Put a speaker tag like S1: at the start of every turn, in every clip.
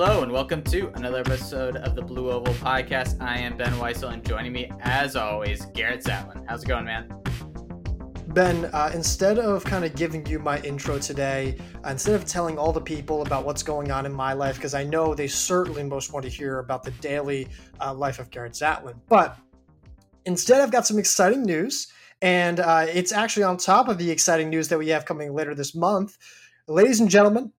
S1: Hello, and welcome to another episode of the Blue Oval Podcast. I am Ben Weisel, and joining me, as always, Garrett Zatlin. How's it going, man?
S2: Ben, uh, instead of kind of giving you my intro today, uh, instead of telling all the people about what's going on in my life, because I know they certainly most want to hear about the daily uh, life of Garrett Zatlin, but instead, I've got some exciting news, and uh, it's actually on top of the exciting news that we have coming later this month. Ladies and gentlemen,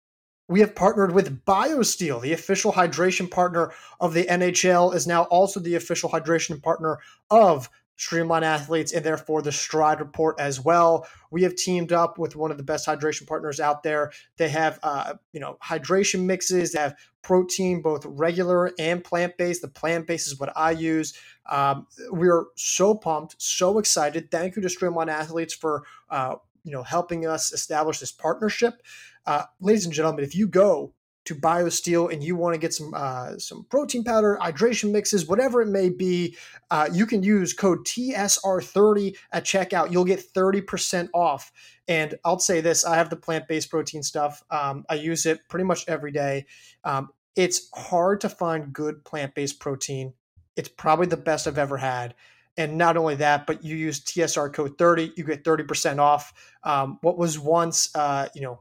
S2: we have partnered with BioSteel, the official hydration partner of the NHL, is now also the official hydration partner of Streamline Athletes and therefore the Stride Report as well. We have teamed up with one of the best hydration partners out there. They have, uh, you know, hydration mixes. They have protein, both regular and plant based. The plant based is what I use. Um, we are so pumped, so excited. Thank you to Streamline Athletes for, uh, you know, helping us establish this partnership. Uh, ladies and gentlemen, if you go to BioSteel and you want to get some uh, some protein powder, hydration mixes, whatever it may be, uh, you can use code TSR30 at checkout. You'll get 30% off. And I'll say this: I have the plant based protein stuff. Um, I use it pretty much every day. Um, it's hard to find good plant based protein. It's probably the best I've ever had. And not only that, but you use TSR code 30, you get 30% off. Um, what was once, uh, you know,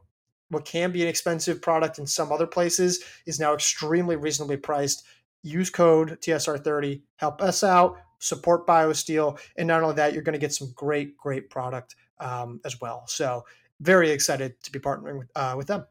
S2: what can be an expensive product in some other places is now extremely reasonably priced. Use code TSR30, help us out, support BioSteel, and not only that, you're going to get some great, great product um, as well. So very excited to be partnering with uh, with them.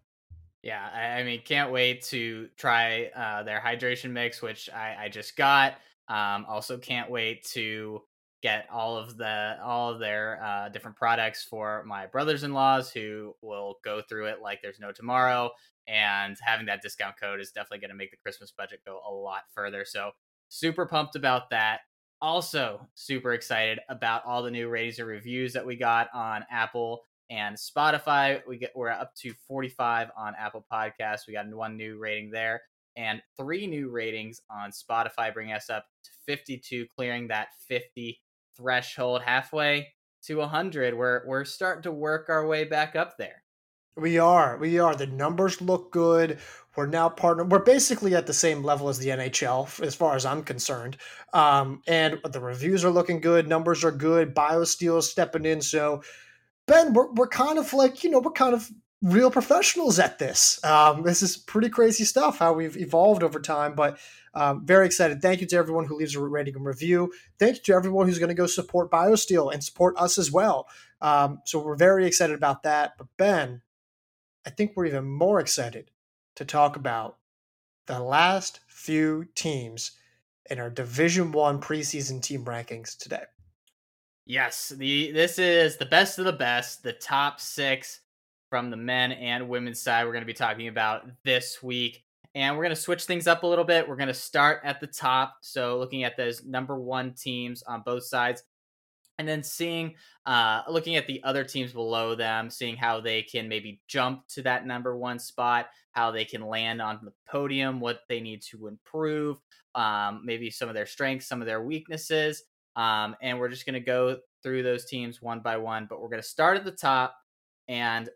S1: Yeah, I, mean, can't wait to try uh, their hydration mix, which I, I just got. Um, also, can't wait to get all of the all of their uh, different products for my brothers-in-laws who will go through it like there's no tomorrow and having that discount code is definitely going to make the christmas budget go a lot further. So super pumped about that. Also super excited about all the new ratings and reviews that we got on apple and spotify. We get we're up to 45 on apple podcasts. We got one new rating there and three new ratings on spotify bringing us up to 52 clearing that 50 threshold halfway to 100 we're we're starting to work our way back up there.
S2: We are we are. The numbers look good. We're now partner we're basically at the same level as the nhl as far as i'm concerned. Um, and the reviews are looking good numbers are good biosteel is stepping in so ben we're, we're kind of like you know we're kind of real professionals at this um, this is pretty crazy stuff how we've evolved over time but um, very excited. Thank you to everyone who leaves a rating and review. Thank you to everyone who's going to go support BioSteel and support us as well. Um, so we're very excited about that. But Ben, I think we're even more excited to talk about the last few teams in our Division One preseason team rankings today.
S1: Yes, the this is the best of the best, the top six from the men and women's side. We're going to be talking about this week and we're going to switch things up a little bit. We're going to start at the top. So, looking at those number one teams on both sides, and then seeing, uh, looking at the other teams below them, seeing how they can maybe jump to that number one spot, how they can land on the podium, what they need to improve, um, maybe some of their strengths, some of their weaknesses. Um, and we're just going to go through those teams one by one, but we're going to start at the top. And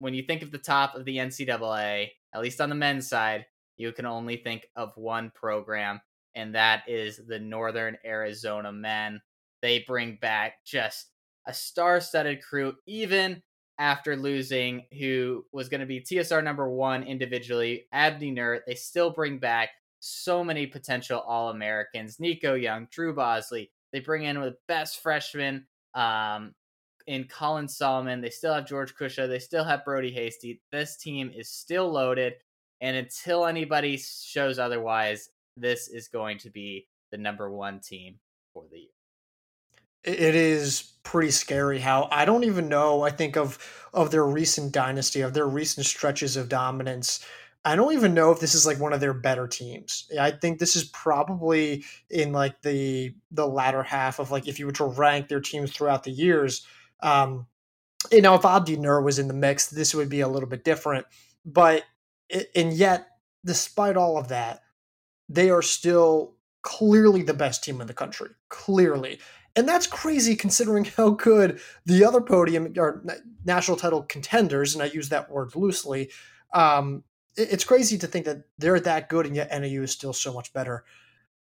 S1: when you think of the top of the NCAA, at least on the men's side, you can only think of one program, and that is the Northern Arizona men. They bring back just a star studded crew, even after losing who was going to be TSR number one individually, Abdi Nur. They still bring back so many potential All Americans Nico Young, Drew Bosley. They bring in the best freshman um, in Colin Sahlman. They still have George Kusche. They still have Brodey Hasty. This team is still loaded. And until anybody shows otherwise, this is going to be the number one team for the year.
S2: It is pretty scary how I don't even know. I think of of their recent dynasty, of their recent stretches of dominance. I don't even know if this is like one of their better teams. I think this is probably in like the the latter half of like if you were to rank their teams throughout the years, um, you know, if Abdi Nur was in the mix, this would be a little bit different. But and yet, despite all of that, they are still clearly the best team in the country. Clearly. And that's crazy considering how good the other podium or national title contenders, and I use that word loosely, um, it's crazy to think that they're that good and yet NAU is still so much better.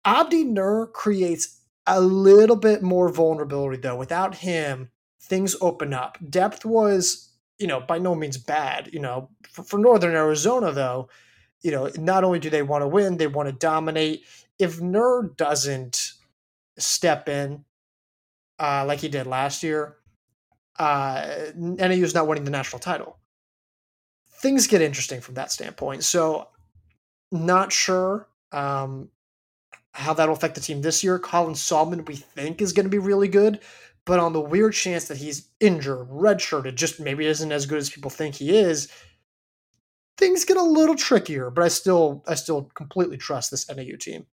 S2: Abdi Nur creates a little bit more vulnerability though. Without him, things open up. Depth was, you know, by no means bad. You know, for, for Northern Arizona though, you know, not only do they want to win, they want to dominate. If Nur doesn't step in uh, like he did last year, uh, NAU is not winning the national title. Things get interesting from that standpoint. So, not sure um, how that'll affect the team this year. Colin Sahlman, we think, is going to be really good, but on the weird chance that he's injured, redshirted, just maybe isn't as good as people think he is, things get a little trickier. But I still, I still completely trust this NAU team.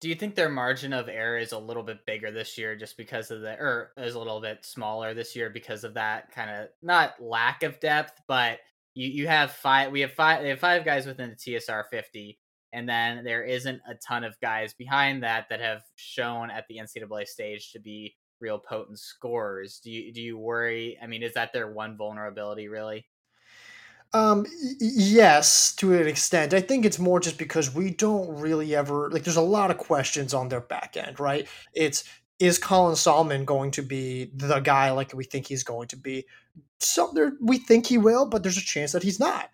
S1: Do you think their margin of error is a little bit bigger this year just because of the, or is a little bit smaller this year because of that kind of not lack of depth, but you you have five, we have five, they have five guys within the TSR 50 and then there isn't a ton of guys behind that that have shown at the NCAA stage to be real potent scorers. Do you do you worry? I mean, is that their one vulnerability really?
S2: Um, yes, to an extent. I think it's more just because we don't really ever like. There's a lot of questions on their back end, right? It's is Colin Sahlman going to be the guy like we think he's going to be? So there, we think he will, but there's a chance that he's not.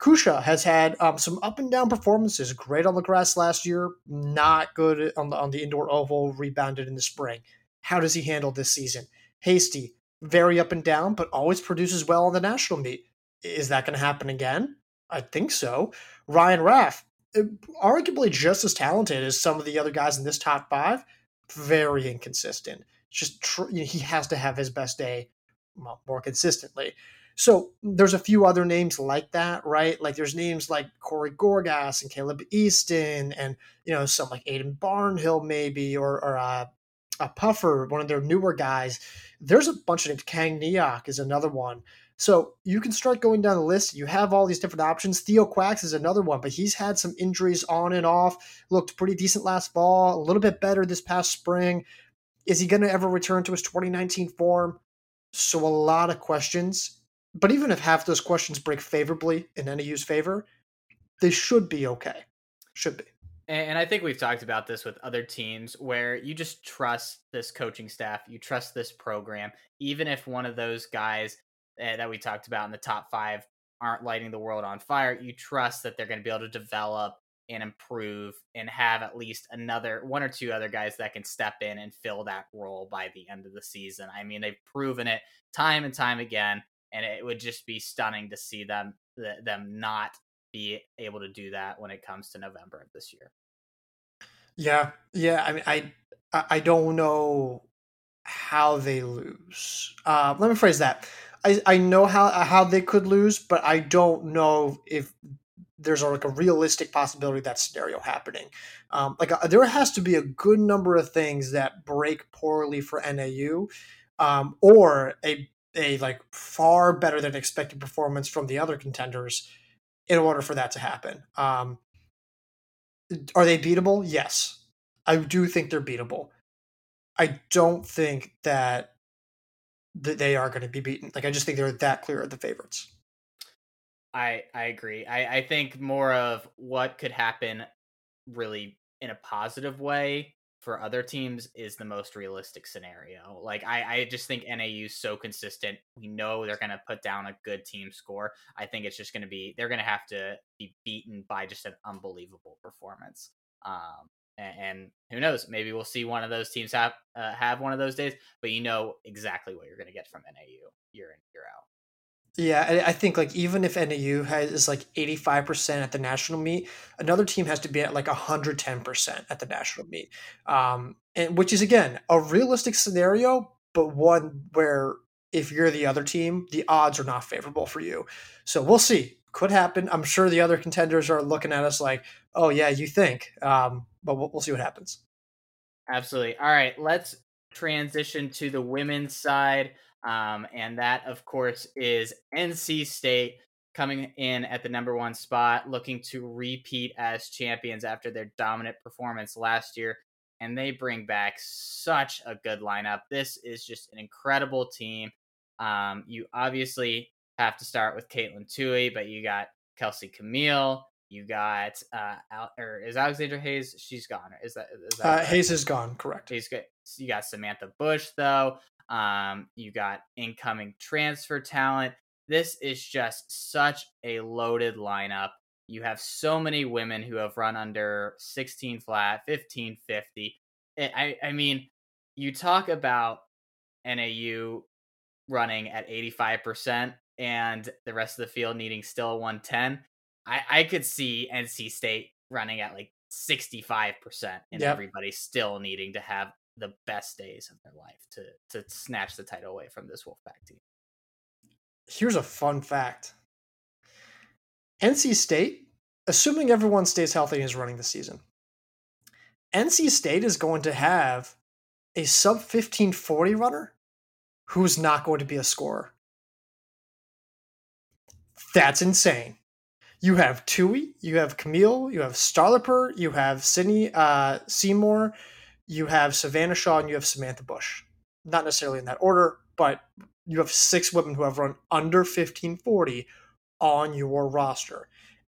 S2: Kusche has had um, some up and down performances. Great on the grass last year, not good on the on the indoor oval. Rebounded in the spring. How does he handle this season? Hasty, very up and down, but always produces well on the national meet. Is that going to happen again? I think so. Ryan Raff, uh, arguably just as talented as some of the other guys in this top five, very inconsistent. Just tr- he has to have his best day well, more consistently. So there's a few other names like that, right? Like there's names like Corey Gorgas and Caleb Easton, and you know some like Aiden Barnhill maybe, or or uh, a Puffer, one of their newer guys. There's a bunch of names. Kang Nyoak is another one. So you can start going down the list. You have all these different options. Theo Quax is another one, but he's had some injuries on and off. Looked pretty decent last fall, a little bit better this past spring. Is he going to ever return to his 2019 form? So a lot of questions but even if half those questions break favorably in NAU's favor, they should be okay. Should be.
S1: And I think we've talked about this with other teams where you just trust this coaching staff, you trust this program, even if one of those guys eh, that we talked about in the top five aren't lighting the world on fire, you trust that they're going to be able to develop and improve and have at least another one or two other guys that can step in and fill that role by the end of the season. I mean, they've proven it time and time again and it would just be stunning to see them them not be able to do that when it comes to November of this year.
S2: Yeah, yeah. I mean, I I don't know how they lose. Uh, let me phrase that. I, I know how how they could lose, but I don't know if there's a, like a realistic possibility of that scenario happening. Um, like uh, there has to be a good number of things that break poorly for NAU, um, or a a like far better than expected performance from the other contenders in order for that to happen. Um, are they beatable? Yes, I do think they're beatable. I don't think that that they are going to be beaten. Like I just think they're that clear of the favorites.
S1: I I agree. I I think more of what could happen really in a positive way for other teams is the most realistic scenario. Like I, I just think NAU is so consistent. We know they're going to put down a good team score. I think it's just going to be they're going to have to be beaten by just an unbelievable performance. Um, and, and, who knows? Maybe we'll see one of those teams have uh, have one of those days. But you know exactly what you're going to get from NAU year in year out.
S2: Yeah, I think like even if NAU has is like eighty five percent at the national meet, another team has to be at like hundred ten percent at the national meet, um, and which is again a realistic scenario, but one where if you're the other team, the odds are not favorable for you. So we'll see. Could happen. I'm sure the other contenders are looking at us like, "Oh yeah, you think," um, but we'll, we'll see what happens.
S1: Absolutely. All right, let's transition to the women's side. Um, and that, of course, is NC State coming in at the number one spot, looking to repeat as champions after their dominant performance last year. And they bring back such a good lineup. This is just an incredible team. Um, you obviously have to start with Katelyn Tuohy, but you got Kelsey Chmiel. You got uh, Al- or is Alexandra Hays? She's gone. Is that is that
S2: Uh? Hays is gone. Correct.
S1: He's good. You got Samantha Bush though. Um, you got incoming transfer talent. This is just such a loaded lineup. You have so many women who have run under 16 flat, 1550. I, I mean, you talk about NAU running at 85% and the rest of the field needing still 110. I, I could see NC State running at like 65% and
S2: Yep.
S1: everybody still needing to have the best days of their life to to snatch the title away from this Wolfpack team.
S2: Here's a fun fact NC State, assuming everyone stays healthy and is running the season, NC State is going to have a sub 1540 runner who's not going to be a scorer. That's insane. You have Tuohy, you have Chmiel, you have Starliper, you have Sydney uh, Seymour, you have Savannah Shaw, and you have Samantha Bush. Not necessarily in that order, but you have six women who have run under 1540 on your roster.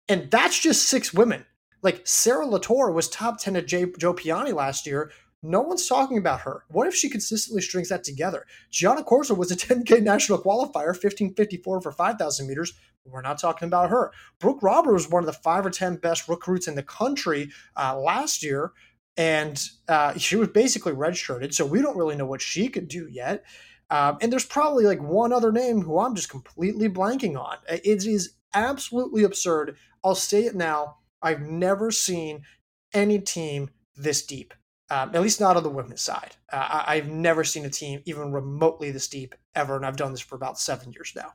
S2: And that's just six women. Like Sarah Latour was top 10 at J- Joe Piane last year. No one's talking about her. What if she consistently strings that together? Gionna Quarzo was a 10K national qualifier, 1554 for 5,000 meters. We're not talking about her. Brooke Roberts was one of the five or 10 best recruits in the country uh, last year. And uh, she was basically redshirted, so we don't really know what she could do yet. Um, and there's probably like one other name who I'm just completely blanking on. It is absolutely absurd. I'll say it now. I've never seen any team this deep, um, at least not on the women's side. Uh, I, I've never seen a team even remotely this deep ever, and I've done this for about seven years now.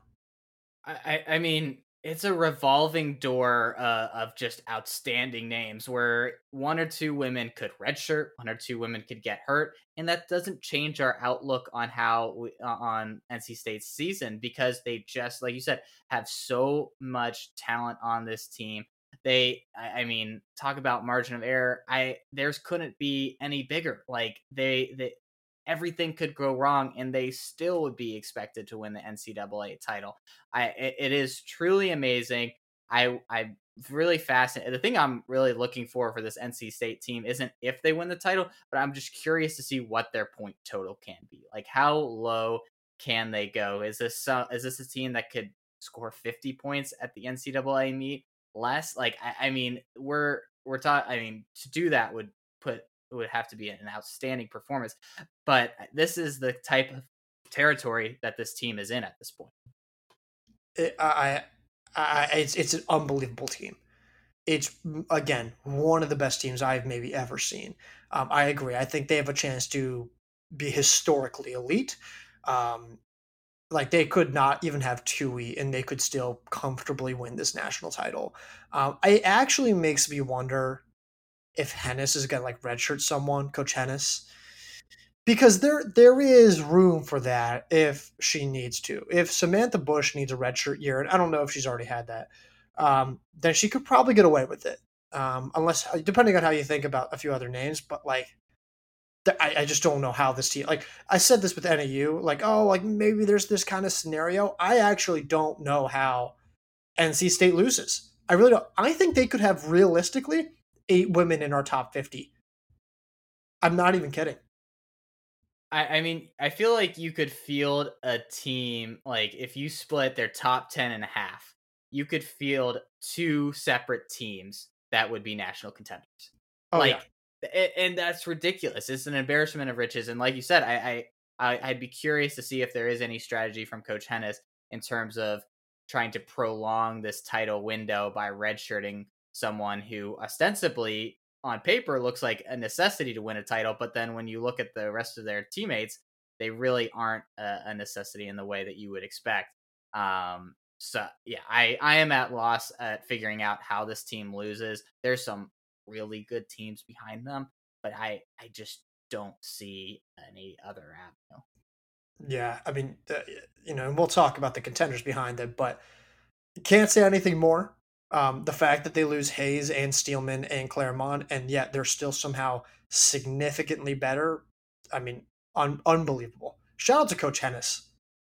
S1: I, I mean, it's a revolving door uh, of just outstanding names where one or two women could redshirt, one or two women could get hurt, and that doesn't change our outlook on how we, uh, on NC State's season because they just, like you said, have so much talent on this team. They, I, I mean, talk about margin of error. I theirs couldn't be any bigger. Like they, they, everything could go wrong, and they still would be expected to win the NCAA title. I it, it is truly amazing. I I'm really fascinated. The thing I'm really looking for for this NC State team isn't if they win the title, but I'm just curious to see what their point total can be. Like how low can they go? Is this some, is this a team that could score 50 points at the NCAA meet? Less? Like I, I mean, we're we're taught. I mean, to do that would put would have to be an outstanding performance. But this is the type of territory that this team is in at this point.
S2: It, I, I, it's it's an unbelievable team. It's again one of the best teams I've maybe ever seen. Um, I agree. I think they have a chance to be historically elite. Um, like they could not even have Tuohy, and they could still comfortably win this national title. Um, it actually makes me wonder if Henes is gonna like redshirt someone, Coach Henes, because there there is room for that if she needs to. If Samantha Bush needs a redshirt year, and I don't know if she's already had that, um, then she could probably get away with it. Um, unless depending on how you think about a few other names, but like I, I, just don't know how this team like I said this with NAU, like, oh, like maybe there's this kind of scenario. I actually don't know how NC State loses. I really don't. I think they could have realistically eight women in our top 50. I'm not even kidding.
S1: I, I mean, I feel like you could field a team like if you split their top 10 and a half, you could field two separate teams that would be national contenders.
S2: Oh,
S1: like
S2: yeah
S1: and that's ridiculous. It's an embarrassment of riches. And like you said, I, I I'd be curious to see if there is any strategy from Coach Henes in terms of trying to prolong this title window by redshirting someone who ostensibly on paper looks like a necessity to win a title, but then when you look at the rest of their teammates, they really aren't a, a necessity in the way that you would expect. Um, so yeah, I I am at loss at figuring out how this team loses. There's some really good teams behind them, but I I just don't see any other avenue.
S2: Yeah, I mean, uh, you know, and we'll talk about the contenders behind them, but can't say anything more. Um, the fact that they lose Hays and Steelman and Claremont, and yet they're still somehow significantly better. I mean, un- unbelievable. Shout out to Coach Henes.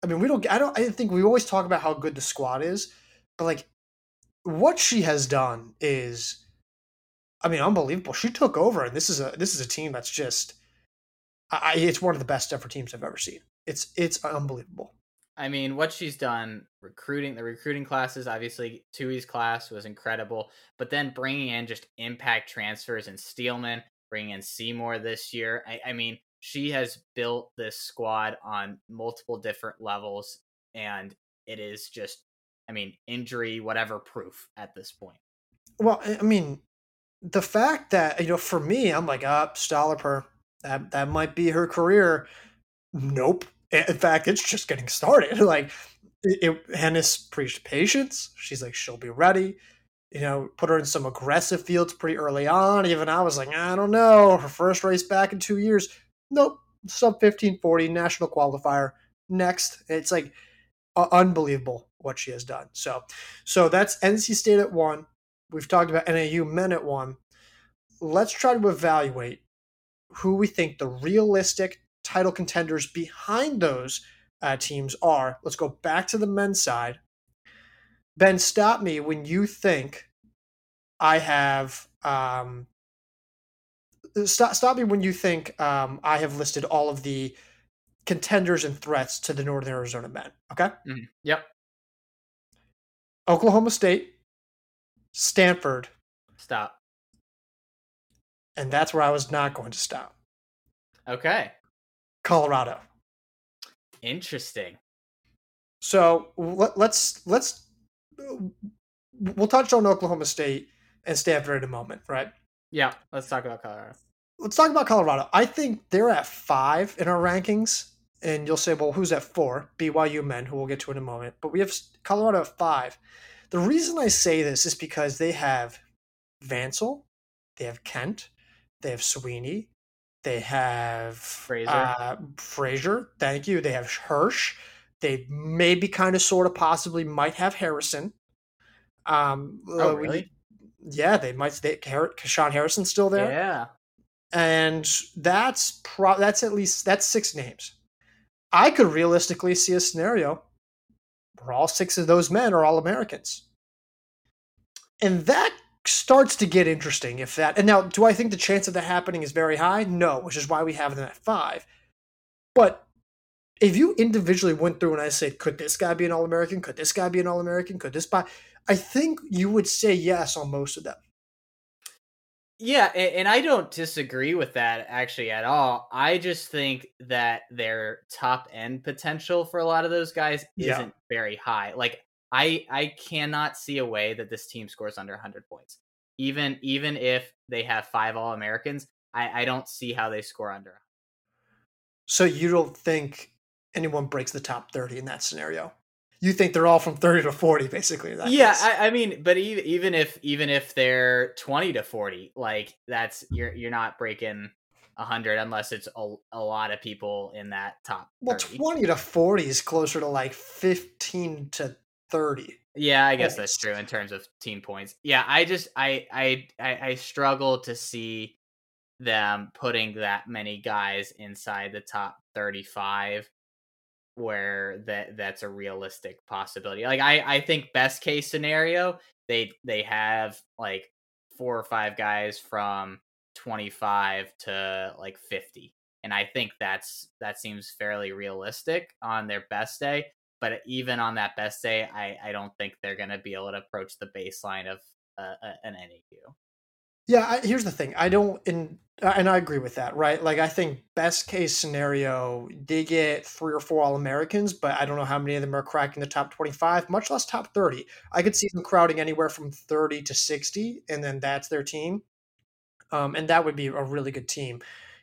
S2: I mean, we don't. I don't. I think we always talk about how good the squad is, but like what she has done is, I mean, unbelievable. She took over, and this is a this is a team that's just, I, it's one of the best ever teams I've ever seen. It's it's unbelievable.
S1: I mean, what she's done recruiting the recruiting classes, obviously Tuohy's class was incredible, but then bringing in just impact transfers and Steelman, bringing in Seymour this year. I, I mean, she has built this squad on multiple different levels, and it is just, I mean, injury, whatever proof at this point.
S2: Well, I mean, the fact that you know, for me, I'm like, up, uh, per that that might be her career. Nope. In fact, it's just getting started. Like, it, Henes preached patience. She's like, she'll be ready. You know, put her in some aggressive fields pretty early on. Even I was like, I don't know. Her first race back in two years. Nope. Sub 1540 national qualifier. Next. It's like uh, unbelievable what she has done. So, so that's NC State at one. We've talked about NAU men at one. Let's try to evaluate who we think the realistic title contenders behind those uh, teams are. Let's go back to the men's side. Ben, stop me when you think I have. Um, stop, stop me when you think um, I have listed all of the contenders and threats to the Northern Arizona men. Okay.
S1: Mm-hmm. Yep.
S2: Oklahoma State, Stanford.
S1: Stop.
S2: And that's where I was not going to stop.
S1: Okay.
S2: Colorado.
S1: Interesting.
S2: So let, let's let's we'll touch on Oklahoma State and Stanford in a moment, right?
S1: Yeah, let's talk about Colorado.
S2: Let's talk about Colorado. I think they're at five in our rankings, and you'll say, "Well, who's at four? BYU men, who we'll get to in a moment." But we have Colorado at five. The reason I say this is because they have Vancil, they have Kent, they have Sweeney, they have
S1: Fraser.
S2: Uh, Fraser, thank you. They have Hirsch. They maybe kind of, sort of, possibly might have Harrison. Um,
S1: oh, really?
S2: We, yeah, they might. They, Sean Harrison's still there.
S1: Yeah,
S2: and that's pro. That's at least that's six names. I could realistically see a scenario where all six of those men are all Americans, and that starts to get interesting if that and now do I think the chance of that happening is very high? No, which is why we have them at five. But if you individually went through and I said, could this guy be an All American? Could this guy be an All American? Could this buy? I think you would say yes on most of them.
S1: Yeah, and I don't disagree with that actually at all. I just think that their top end potential for a lot of those guys isn't yeah. very high. Like I I cannot see a way that this team scores under 100 points. Even even if they have five All Americans, I I don't see how they score under.
S2: So you don't think anyone breaks the top 30 in that scenario? You think they're all from 30 to 40 basically
S1: Yeah, I, I, mean, but even even if even if they're 20 to 40, like that's you're you're not breaking 100 unless it's a, a lot of people in that top 30.
S2: Well, 20 to 40 is closer to like 15 to 30.
S1: Yeah, I guess that's true in terms of team points. Yeah, I just I I I, I struggle to see them putting that many guys inside the top 35 where that that's a realistic possibility. Like I I think best case scenario they they have like four or five guys from 25 to like 50. And I think that's that seems fairly realistic on their best day but even on that best day, I, I don't think they're going to be able to approach the baseline of uh, an NAU.
S2: Yeah, I, here's the thing. I don't, and and I agree with that, right? Like, I think best case scenario, they get three or four All Americans, but I don't know how many of them are cracking the top 25, much less top 30. I could see them crowding anywhere from 30 to 60, and then that's their team. Um, and that would be a really good team.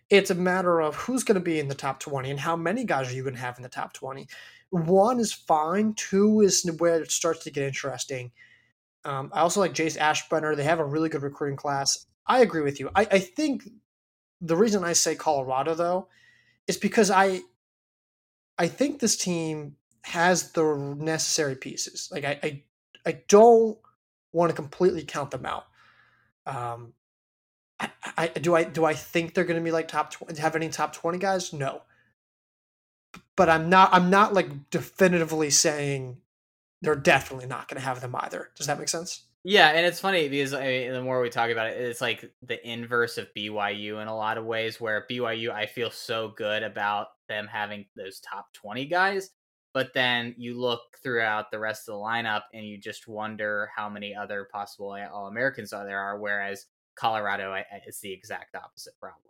S2: It's a matter of who's going to be in the top 20 and how many guys are you going to have in the top 20 one is fine. Two is where it starts to get interesting. Um, I also like Jace Ashburner. They have a really good recruiting class. I agree with you. I, I think the reason I say Colorado though is because I I think this team has the necessary pieces. Like I I, I don't want to completely count them out. Um, I, I do I do I think they're going to be like top tw- have any top twenty guys? No, but I'm not I'm not like definitively saying they're definitely not going to have them either. Does that make sense?
S1: Yeah, and it's funny because I mean, the more we talk about it, it's like the inverse of BYU in a lot of ways. Where BYU, I feel so good about them having those top twenty guys, but then you look throughout the rest of the lineup and you just wonder how many other possible All Americans there are. Whereas Colorado, it's the exact opposite problem.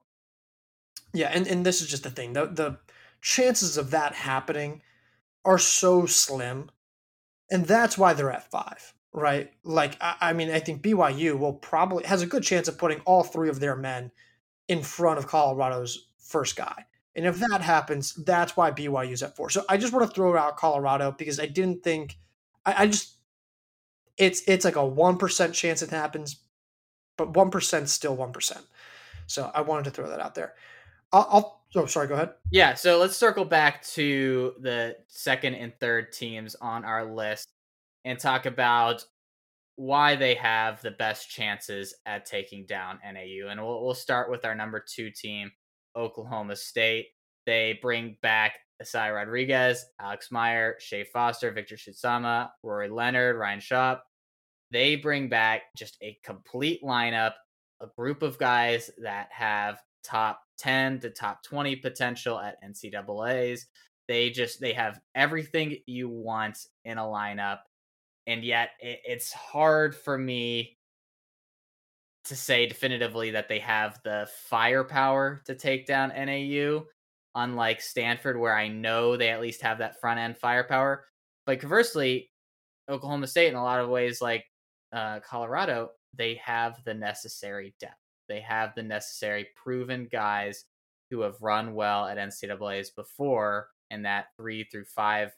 S2: Yeah, and, and this is just the thing. The the chances of that happening are so slim. And that's why they're at five, right? Like I, I mean, I think BYU will probably has a good chance of putting all three of their men in front of Colorado's first guy. And if that happens, that's why BYU's at four. So I just want to throw out Colorado because I didn't think I, I just it's it's like a one percent chance it happens, but one percent still one percent. So I wanted to throw that out there. I'll, I'll oh sorry, go ahead.
S1: Yeah, so let's circle back to the second and third teams on our list and talk about why they have the best chances at taking down NAU. And we'll, we'll start with our number two team, Oklahoma State. They bring back Isai Rodriguez, Alex Maier, Shea Foster, Victor Shitsama, Rory Leonard, Ryan Schoppe. They bring back just a complete lineup, a group of guys that have top 10 to top 20 potential at NCAAs. They just they have everything you want in a lineup, and yet it, it's hard for me to say definitively that they have the firepower to take down NAU, unlike Stanford, where I know they at least have that front end firepower. But conversely, Oklahoma State, in a lot of ways, like uh, Colorado, they have the necessary depth. They have the necessary proven guys who have run well at NCAA's before in that three through five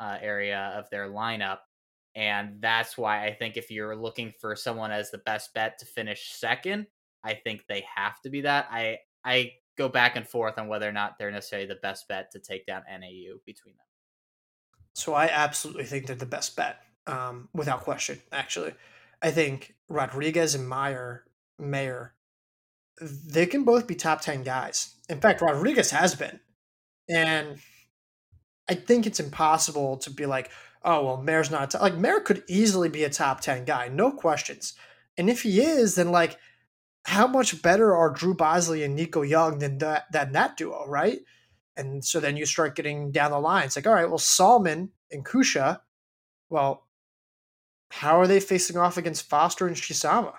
S1: uh, area of their lineup. And that's why I think if you're looking for someone as the best bet to finish second, I think they have to be that. I I go back and forth on whether or not they're necessarily the best bet to take down NAU between them.
S2: So I absolutely think they're the best bet, um, without question. Actually, I think Rodriguez and Maier Maier they can both be top 10 guys. In fact, Rodriguez has been. And I think it's impossible to be like, oh, well, Maier's not like Maier could easily be a top 10 guy, no questions. And if he is, then like how much better are Drew Bosley and Nico Young than that than that duo, right? And so then you start getting down the line. It's like, all right, well, Sahlman and Kusche, well, how are they facing off against Foster and Shitsama?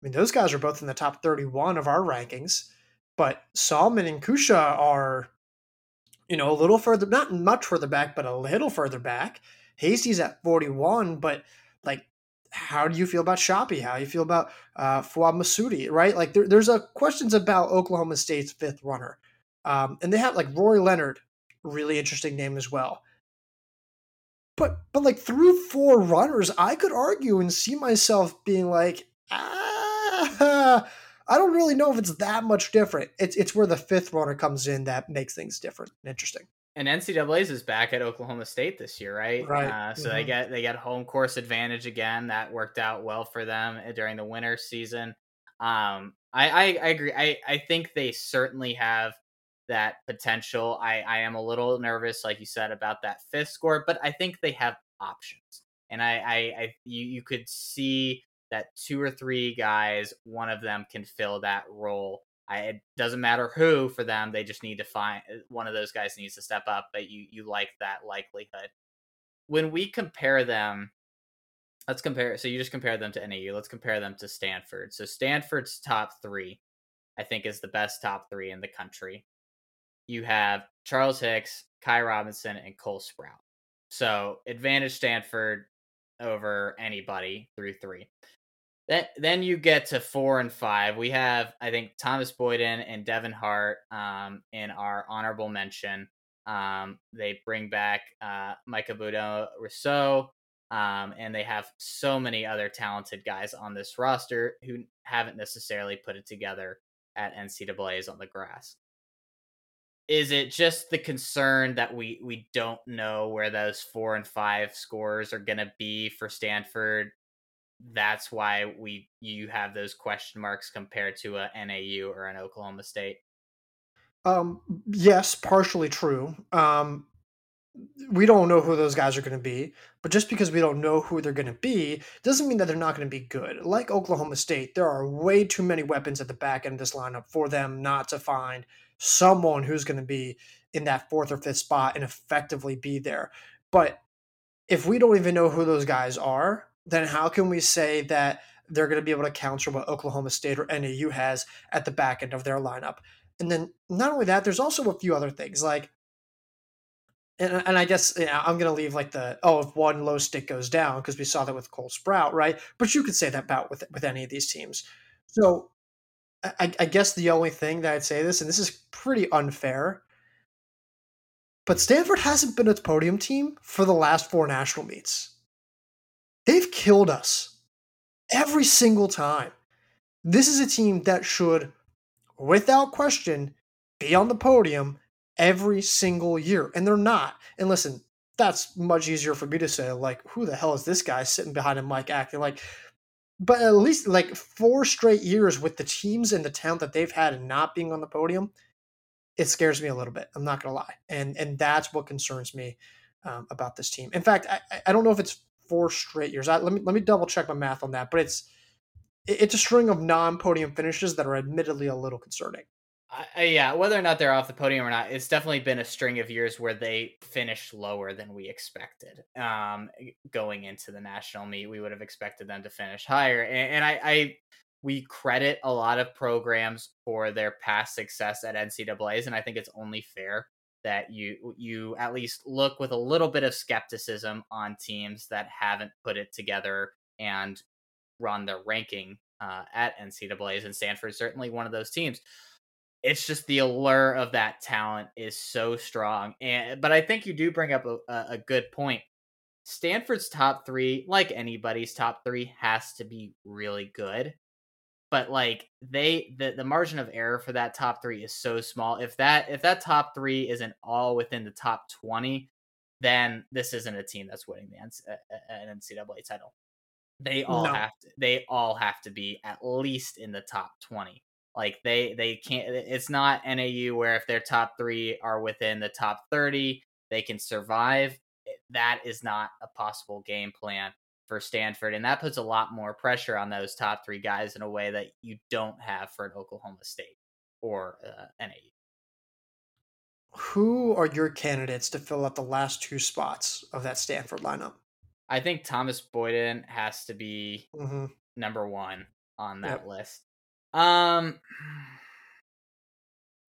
S2: I mean, those guys are both in the top 31 of our rankings, but Sahlman and Kusche are, you know, a little further, not much further back, but a little further back. Hasty's at 41, but like, how do you feel about Schoppe? How do you feel about uh, Messaoudi, right? Like, there, there's a questions about Oklahoma State's fifth runner. Um, and they have like Rory Leonard, really interesting name as well. But, but like through four runners, I could argue and see myself being like, ah, I don't really know if it's that much different. It's it's where the fifth runner comes in that makes things different and interesting.
S1: And NCAA's is back at Oklahoma State this year, right?
S2: Right.
S1: Uh, so mm-hmm. they get they get home course advantage again. That worked out well for them uh, during the winter season. Um, I, I, I agree. I, I think they certainly have that potential. I, I am a little nervous, like you said, about that fifth score, but I think they have options. And I, I, I you, you could see that two or three guys, one of them can fill that role. I, it doesn't matter who for them; they just need to find uh, one of those guys needs to step up. But you you like that likelihood. When we compare them, let's compare. So you just compare them to NAU. Let's compare them to Stanford. So Stanford's top three, I think, is the best top three in the country. You have Charles Hicks, Ky Robinson, and Cole Sprout. So advantage Stanford over anybody through three. Then then you get to four and five. We have I think Thomas Boyden and Devin Hart um, in our honorable mention. Um, they bring back uh, Micah Budo Rousseau, um, and they have so many other talented guys on this roster who haven't necessarily put it together at NCAA's on the grass. Is it just the concern that we we don't know where those four and five scores are going to be for Stanford that's why we you have those question marks compared to a NAU or an Oklahoma State.
S2: Um, yes, partially true. Um, we don't know who those guys are going to be, but just because we don't know who they're going to be doesn't mean that they're not going to be good. Like Oklahoma State, there are way too many weapons at the back end of this lineup for them not to find someone who's going to be in that fourth or fifth spot and effectively be there. But if we don't even know who those guys are, then how can we say that they're going to be able to counter what Oklahoma State or NAU has at the back end of their lineup? And then not only that, there's also a few other things like and, and I guess I'm going to leave like the oh if one low stick goes down because we saw that with Cole Sprout, right? But you could say that about with with any of these teams. So I, I guess the only thing that I'd say this, and this is pretty unfair, but Stanford hasn't been a podium team for the last four national meets. They've killed us every single time. This is a team that should, without question, be on the podium every single year, and they're not. And listen, that's much easier for me to say. Like, who the hell is this guy sitting behind a mic acting like? But at least like four straight years with the teams and the talent that they've had and not being on the podium, it scares me a little bit. I'm not gonna lie, and and that's what concerns me um, about this team. In fact, I, I don't know if it's four straight years. I, let me let me double check my math on that, but it's it's a string of non-podium finishes that are admittedly a little concerning.
S1: Uh, yeah, whether or not they're off the podium or not, it's definitely been a string of years where they finished lower than we expected. Um, going into the national meet, we would have expected them to finish higher, and, and I, I, we credit a lot of programs for their past success at NCAA's, and I think it's only fair that you you at least look with a little bit of skepticism on teams that haven't put it together and run their ranking uh, at NCAA's, and Stanford certainly one of those teams it's just the allure of that talent is so strong. And but I think you do bring up a, a good point. Stanford's top three, like anybody's top three, has to be really good. But like they the, the margin of error for that top three is so small. If that if that top three isn't all within the top twenty, then this isn't a team that's winning the uh, uh, uh, an NCAA title. They all no. have to they all have to be at least in the top twenty. Like they they can't. It's not NAU where if their top three are within the top thirty, they can survive. That is not a possible game plan for Stanford, and that puts a lot more pressure on those top three guys in a way that you don't have for an Oklahoma State or uh, NAU.
S2: Who are your candidates to fill up the last two spots of that Stanford lineup?
S1: I think Thomas Boyden has to be mm-hmm. number one on that yep. list. Um,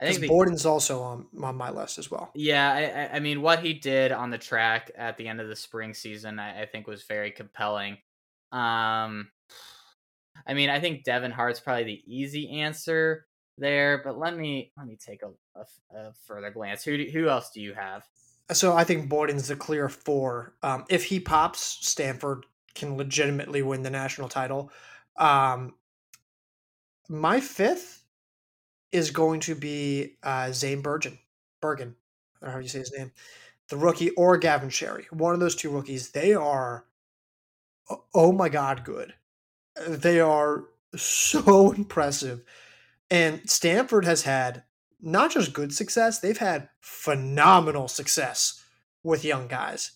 S2: I think Boyden's also on on my list as well.
S1: Yeah, I, I mean, what he did on the track at the end of the spring season, I, I think, was very compelling. Um, I mean, I think Devin Hart's probably the easy answer there, but let me let me take a, a, a further glance. Who do, who else do you have?
S2: So I think Boyden's the clear four. Um, if he pops, Stanford can legitimately win the national title. Um, my fifth is going to be uh, Zane Bergen. Bergen, or how you say his name, the rookie, or Gavin Sherry. One of those two rookies. They are, oh my god, good. They are so impressive. And Stanford has had not just good success, they've had phenomenal success with young guys.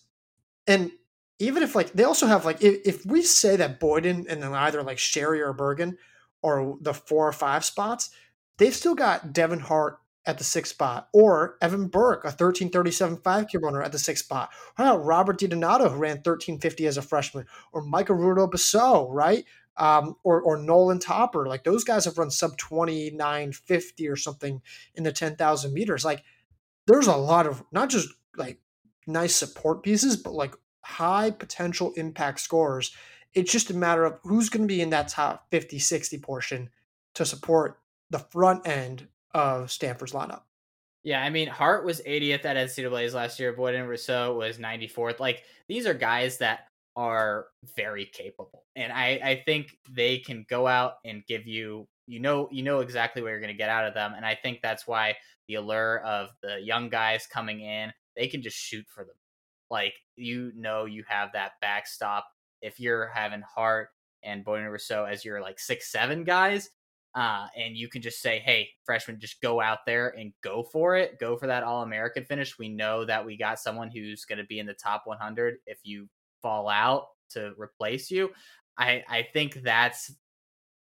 S2: And even if like they also have like if, if we say that Boyden and then either like Sherry or Bergen or the four or five spots, they've still got Devin Hart at the sixth spot, or Evan Burke, a 1337 5K runner at the sixth spot. How about Robert DiDonato, who ran 1350 as a freshman, or Michael Rudo Basso, right? Um, or, or Nolan Topper. Like those guys have run sub 2950 or something in the 10,000 meters. Like there's a lot of not just like nice support pieces, but like high potential impact scores it's just a matter of who's going to be in that top 50, 60 portion to support the front end of Stanford's lineup.
S1: Yeah, I mean, Hart was 80th at NCAA's last year. Boyden Rousseau was 94th. Like, these are guys that are very capable. And I, I think they can go out and give you, you know, you know exactly what you're going to get out of them. And I think that's why the allure of the young guys coming in, they can just shoot for them. Like, you know, you have that backstop if you're having Hart and Boyden Rousseau as your like six seven guys, Uh, and you can just say, hey, freshmen, just go out there and go for it. Go for that All American finish. We know that we got someone who's going to be in the top 100 if you fall out to replace you. I, I think that's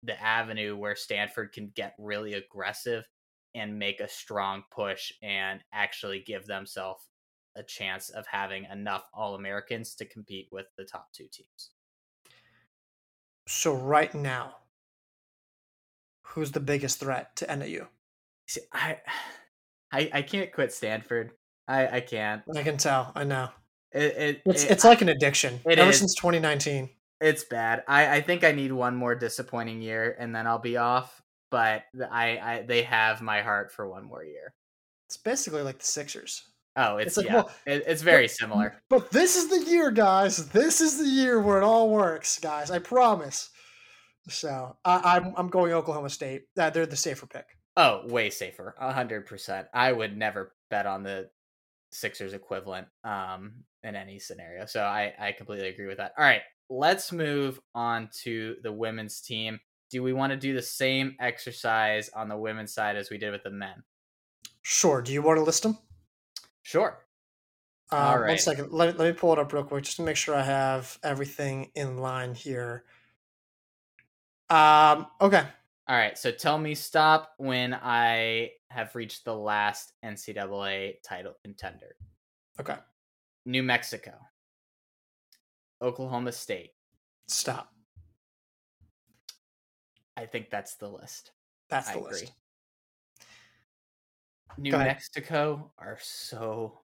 S1: the avenue where Stanford can get really aggressive and make a strong push and actually give themselves a chance of having enough All Americans to compete with the top two teams.
S2: So, right now, who's the biggest threat to NAU?
S1: See, I, I, I can't quit Stanford. I, I can't.
S2: I can tell. I know.
S1: It, it
S2: it's
S1: it,
S2: it's like an addiction. Ever
S1: is.
S2: since 2019.
S1: It's bad. I, I think I need one more disappointing year and then I'll be off. But I, I they have my heart for one more year.
S2: It's basically like the Sixers.
S1: Oh, it's,
S2: It's like,
S1: yeah,
S2: well,
S1: it, it's very similar.
S2: But this is the year, guys. This is the year where it all works, guys. I promise. So I, I'm I'm going Oklahoma State. Uh, they're the safer pick.
S1: Oh, way safer. A hundred percent. I would never bet on the Sixers equivalent um in any scenario. So I, I completely agree with that. All right, let's move on to the women's team. Do we want to do the same exercise on the women's side as we did with the men?
S2: Sure. Do you want to list them?
S1: Sure.
S2: Um,
S1: All
S2: One
S1: right.
S2: Let, let me pull it up real quick just to make sure I have everything in line here. Um. Okay.
S1: All right. So tell me stop when I have reached the last NCAA title contender.
S2: Okay.
S1: New Mexico, Oklahoma State.
S2: Stop.
S1: I think that's the list.
S2: That's the list.
S1: New Mexico are so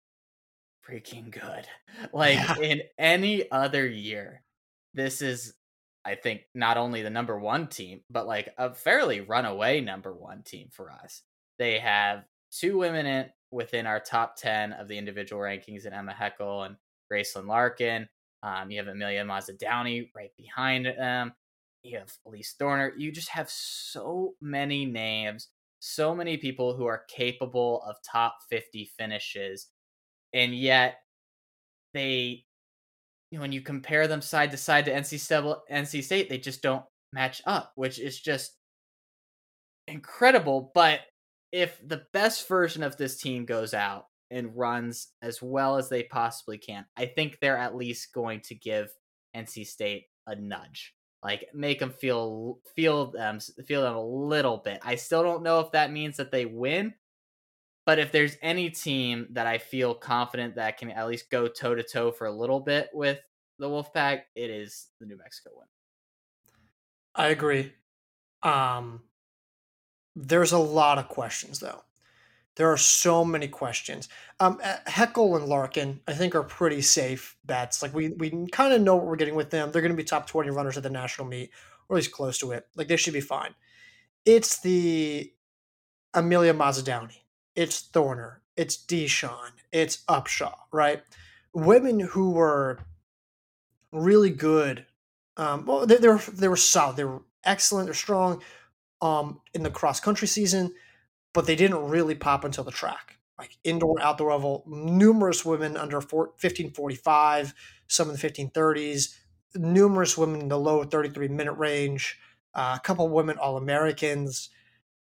S1: freaking good. Like
S2: Yeah.
S1: in any other year, this is, I think, not only the number one team, but like a fairly runaway number one team for us. They have two women in within our top 10 of the individual rankings in Emma Heckel and Gracelyn Larkin. Um, you have Amelia Mazza-Downie right behind them. You have Elise Thorner. You just have so many names so many people who are capable of top 50 finishes and yet they you know, when you compare them side to side to NC State, NC State they just don't match up which is just incredible but if the best version of this team goes out and runs as well as they possibly can I think they're at least going to give NC State a nudge like make them feel feel them feel them a little bit. I still don't know if that means that they win, but if there's any team that I feel confident that can at least go toe to toe for a little bit with the Wolfpack, it is the New Mexico one.
S2: I agree. Um, there's a lot of questions though. There are so many questions. Um, Heckel and Larkin, I think, are pretty safe bets. Like we we kind of know what we're getting with them. They're going to be top twenty runners at the national meet, or at least close to it. Like they should be fine. It's the Amelia Mazza-Downie. It's Thorner. It's Deshawn. It's Upshaw. Right? Women who were really good. Um, well, they, they were they were solid. They were excellent. They're strong. Um, in the cross country season, but they didn't really pop until the track. Like indoor, outdoor level, numerous women under 4, 1545, some in the 1530s, numerous women in the low 33 minute range, uh, a couple women All Americans.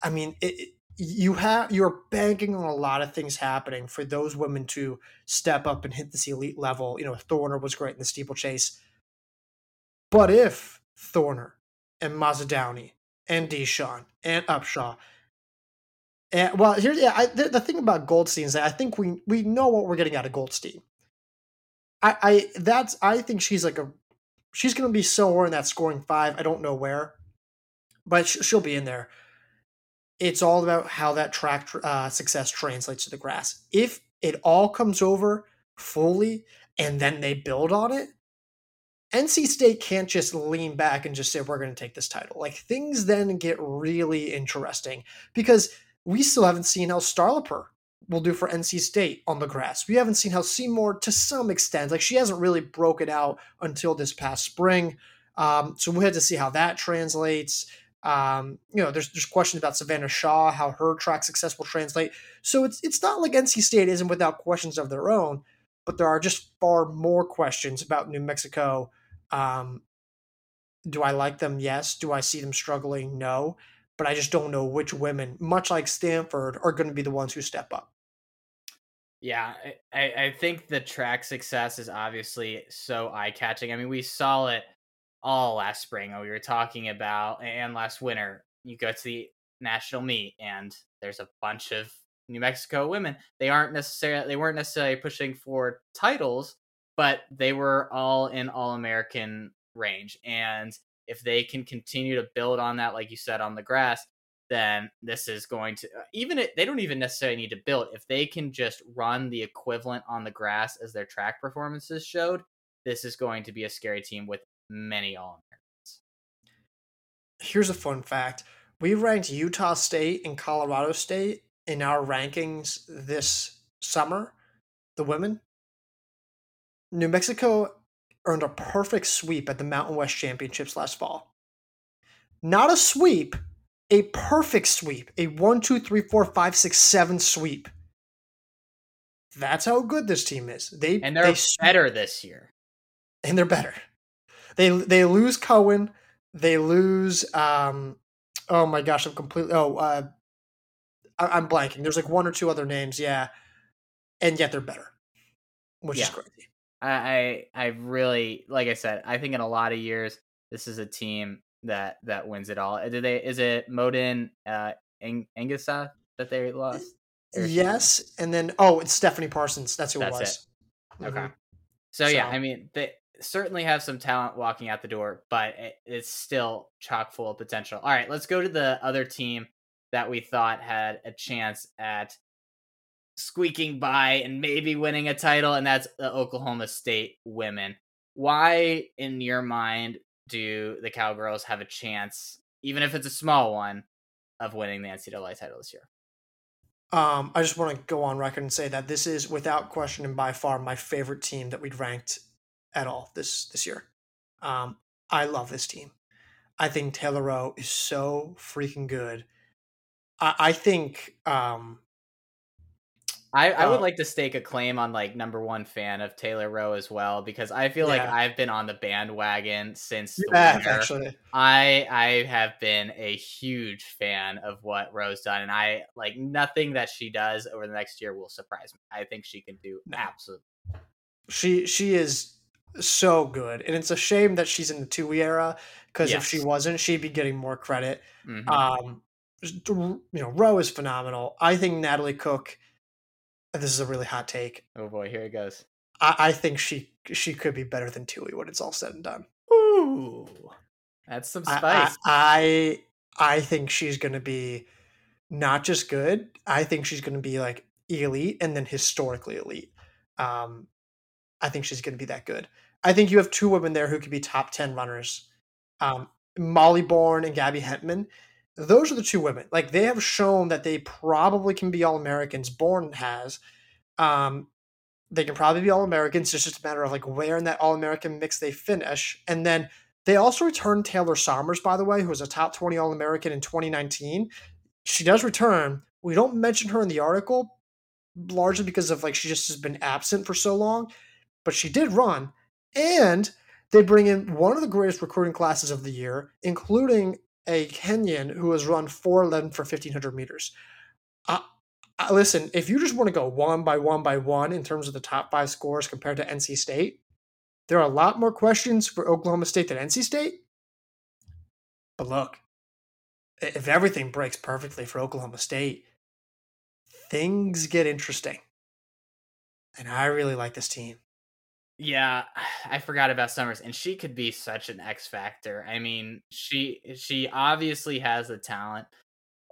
S2: I mean, it- you have you're banking on a lot of things happening for those women to step up and hit this elite level. You know, Thorner was great in the steeplechase, but if Thorner and Mazza-Downie and Deshawn and Upshaw and well, here's yeah. I, the, the thing about Goldstein is that I think we we know what we're getting out of Goldstein. I I that's I think she's like a she's going to be somewhere in that scoring five. I don't know where, but sh- she'll be in there. It's all about how that track tr- uh, success translates to the grass. If it all comes over fully and then they build on it, NC State can't just lean back and just say we're going to take this title. Like things then get really interesting because we still haven't seen how Starliper will do for NC State on the grass. We haven't seen how Seymour, to some extent, like she hasn't really broken out until this past spring. Um, so we had to see how that translates. Um, you know, there's there's questions about Savannah Shaw, how her track success will translate. So it's it's not like NC State isn't without questions of their own, but there are just far more questions about New Mexico. Um, do I like them? Yes. Do I see them struggling? No. but I just don't know which women, much like Stanford, are going to be the ones who step up.
S1: Yeah, I, I think the track success is obviously so eye catching. I mean, we saw it all last spring. We were talking about and last winter. You go to the national meet, and there's a bunch of New Mexico women. They aren't necessarily they weren't necessarily pushing for titles, but they were all in All American range. And if they can continue to build on that, like you said, on the grass, then this is going to uh, even it, they don't even necessarily need to build if they can just run the equivalent on the grass as their track performances showed this is going to be a scary team with many all americans
S2: here's a fun fact we ranked utah state and colorado state in our rankings this summer the women new mexico earned a perfect sweep at the mountain west championships last fall not a sweep a perfect sweep, a one, two, three, four, five, six, seven sweep. That's how good this team is. They
S1: and they're they, better this year,
S2: and they're better. They they lose Cohen. They lose. Um, oh my gosh, I'm completely. Oh, uh, I, am blanking. There's like one or two other names, yeah, and yet they're better, which yeah. is crazy.
S1: I I really like I said. I think in a lot of years, this is a team that that wins it all. Do they? Is it Modin uh, that they lost?
S2: Yes, and then oh, it's Stephanie Parsons. That's who That's it was.
S1: It. Okay. Mm-hmm. So, so, yeah, I mean they certainly have some talent walking out the door, but it, it's still chock full of potential. All right, let's go to the other team that we thought had a chance at squeaking by and maybe winning a title, and that's the Oklahoma State women. Why, in your mind, do the Cowgirls have a chance, even if it's a small one, of winning the NCAA title this year?
S2: Um, I just want to go on record and say that this is, without question and by far, my favorite team that we'd ranked at all this this year. Um, I love this team. I think Taylor Roe is so freaking good. I, I think um,
S1: I, I would uh, like to stake a claim on like number one fan of Taylor Roe as well because I feel yeah. like I've been on the bandwagon since the yeah, winter. Actually. I I have been a huge fan of what Roe's done, and I like nothing that she does over the next year will surprise me. I think she can do no. absolutely.
S2: She she is so good, and it's a shame that she's in the Tuohy era because yes. if she wasn't, she'd be getting more credit. Mm-hmm. Um, you know, Roe is phenomenal. I think Natalie Cook this is a really hot take.
S1: Oh boy, here it goes.
S2: I, I think she she could be better than Tuohy when it's all said and done.
S1: Ooh, that's some spice.
S2: I I, I think she's going to be not just good. I think she's going to be like elite and then historically elite. Um, I think she's going to be that good. I think you have two women there who could be top ten runners. Um, Molly Born and Gabby Hentemann those are the two women. Like they have shown that they probably can be all Americans. Bourne has. Um, they can probably be all Americans. It's just a matter of like where in that all American mix they finish. And then they also returned Taylor Sommers, by the way, who was a top 20 All American in 2019. She does return. We don't mention her in the article largely because of like she just has been absent for so long, but she did run. And they bring in one of the greatest recruiting classes of the year, including a Kenyan who has run 411 for 1500 meters. Listen, if you just want to go one by one by one in terms of the top five scores compared to NC State, there are a lot more questions for Oklahoma State than NC State. But look, if everything breaks perfectly for Oklahoma State, things get interesting. And I really like this team.
S1: Yeah, I forgot about Summers, and she could be such an X factor. I mean, she she obviously has the talent.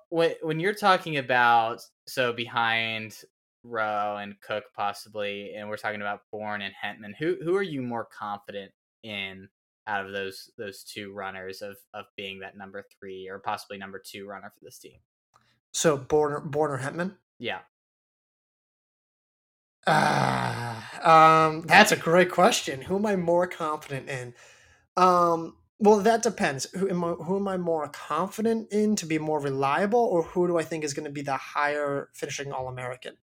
S1: When when you're talking about so behind Roe and Cook possibly, and we're talking about Born and Hetman, who who are you more confident in out of those those two runners of of being that number three or possibly number two runner for this team?
S2: So Born Born or Hetman?
S1: Yeah.
S2: Uh, um, that's a great question. Who am I more confident in? Um, well, that depends. Who am I, who am I more confident in to be more reliable, or who do I think is going to be the higher finishing All American?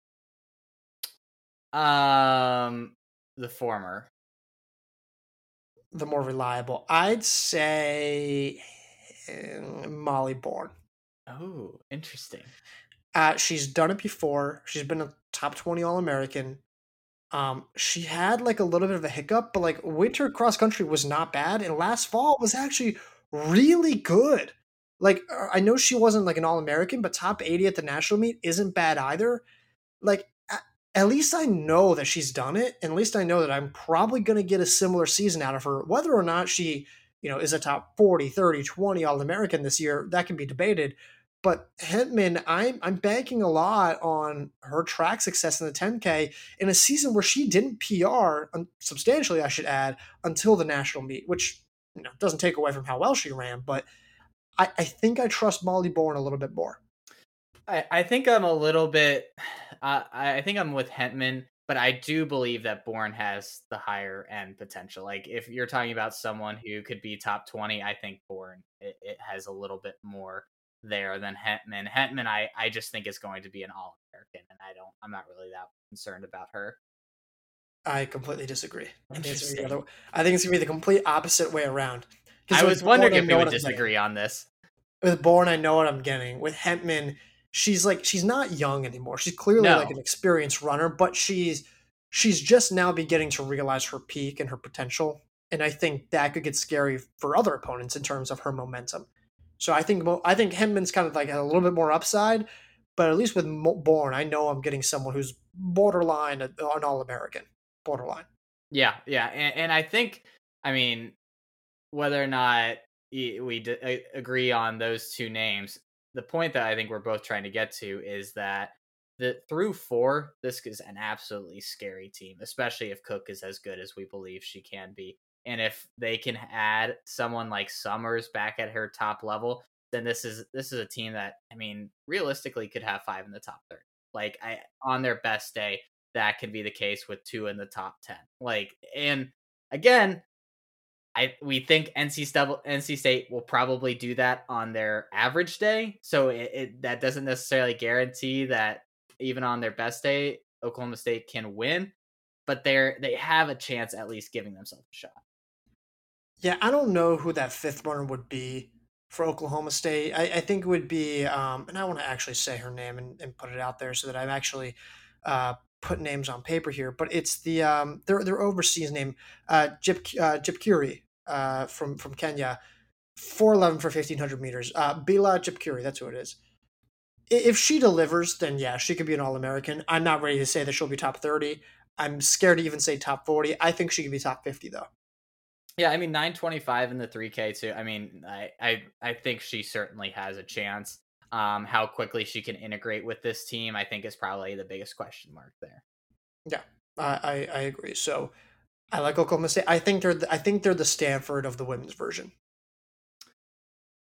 S1: Um, the former.
S2: The more reliable, I'd say uh, Molly Born.
S1: Oh, interesting.
S2: Uh, she's done it before. She's been a top 20 All American. Um, she had like a little bit of a hiccup, but like winter cross country was not bad, and last fall was actually really good. Like uh, I know she wasn't like an All American, but top 80 at the national meet isn't bad either. Like at least I know that she's done it, and at least I know that I'm probably going to get a similar season out of her. Whether or not she, you know, is a top 40, 30, 20 All American this year, that can be debated. But Hentman, I'm I'm banking a lot on her track success in the 10K in a season where she didn't PR substantially, I should add, until the national meet, which you know doesn't take away from how well she ran. But I, I think I trust Molly Born a little bit more.
S1: I, I think I'm a little bit. Uh, I think I'm with Hentman, but I do believe that Born has the higher end potential. Like if you're talking about someone who could be top 20, I think Born it, it has a little bit more there than Henman. Henman, I, I just think is going to be an All American, and I don't, I'm not really that concerned about her.
S2: I completely disagree. I think, it's gonna be other, I think it's gonna be the complete opposite way around.
S1: I was wondering Born, if you would disagree on this.
S2: With Born, I know what I'm getting. With Henman, she's like she's not young anymore. She's clearly no. like an experienced runner, but she's she's just now beginning to realize her peak and her potential. And I think that could get scary for other opponents in terms of her momentum. So I think I think Henman's kind of like a little bit more upside, but at least with Born, I know I'm getting someone who's borderline uh, an All American, borderline.
S1: Yeah, yeah, and, and, I think, I mean, whether or not we d- agree on those two names, the point that I think we're both trying to get to is that the through four, this is an absolutely scary team, especially if Cook is as good as we believe she can be and if they can add someone like Summers back at her top level, then this is this is a team that I mean realistically could have five in the top thirty. Like I on their best day, that could be the case with two in the top ten. Like and again, I we think NC State, NC State will probably do that on their average day. So it, it that doesn't necessarily guarantee that even on their best day, Oklahoma State can win, but they're they have a chance at least giving themselves a shot.
S2: Yeah, I don't know who that fifth runner would be for Oklahoma State. I, I think it would be, um, and I want to actually say her name and, and put it out there so that I'm actually uh, put names on paper here. But it's the um, their their overseas name, uh, Jip uh, Jepkirui uh, from from Kenya, four eleven for fifteen hundred meters. Uh, Billah Jepkirui, that's who it is. If she delivers, then yeah, she could be an All American. I'm not ready to say that she'll be top thirty. I'm scared to even say top forty. I think she could be top fifty though.
S1: Yeah, I mean 925 in the 3K too. I mean, I I, I think she certainly has a chance. Um, how quickly she can integrate with this team, I think, is probably the biggest question mark there.
S2: Yeah, I I, I agree. So I like Oklahoma State. I think they're the, I think they're the Stanford of the women's version.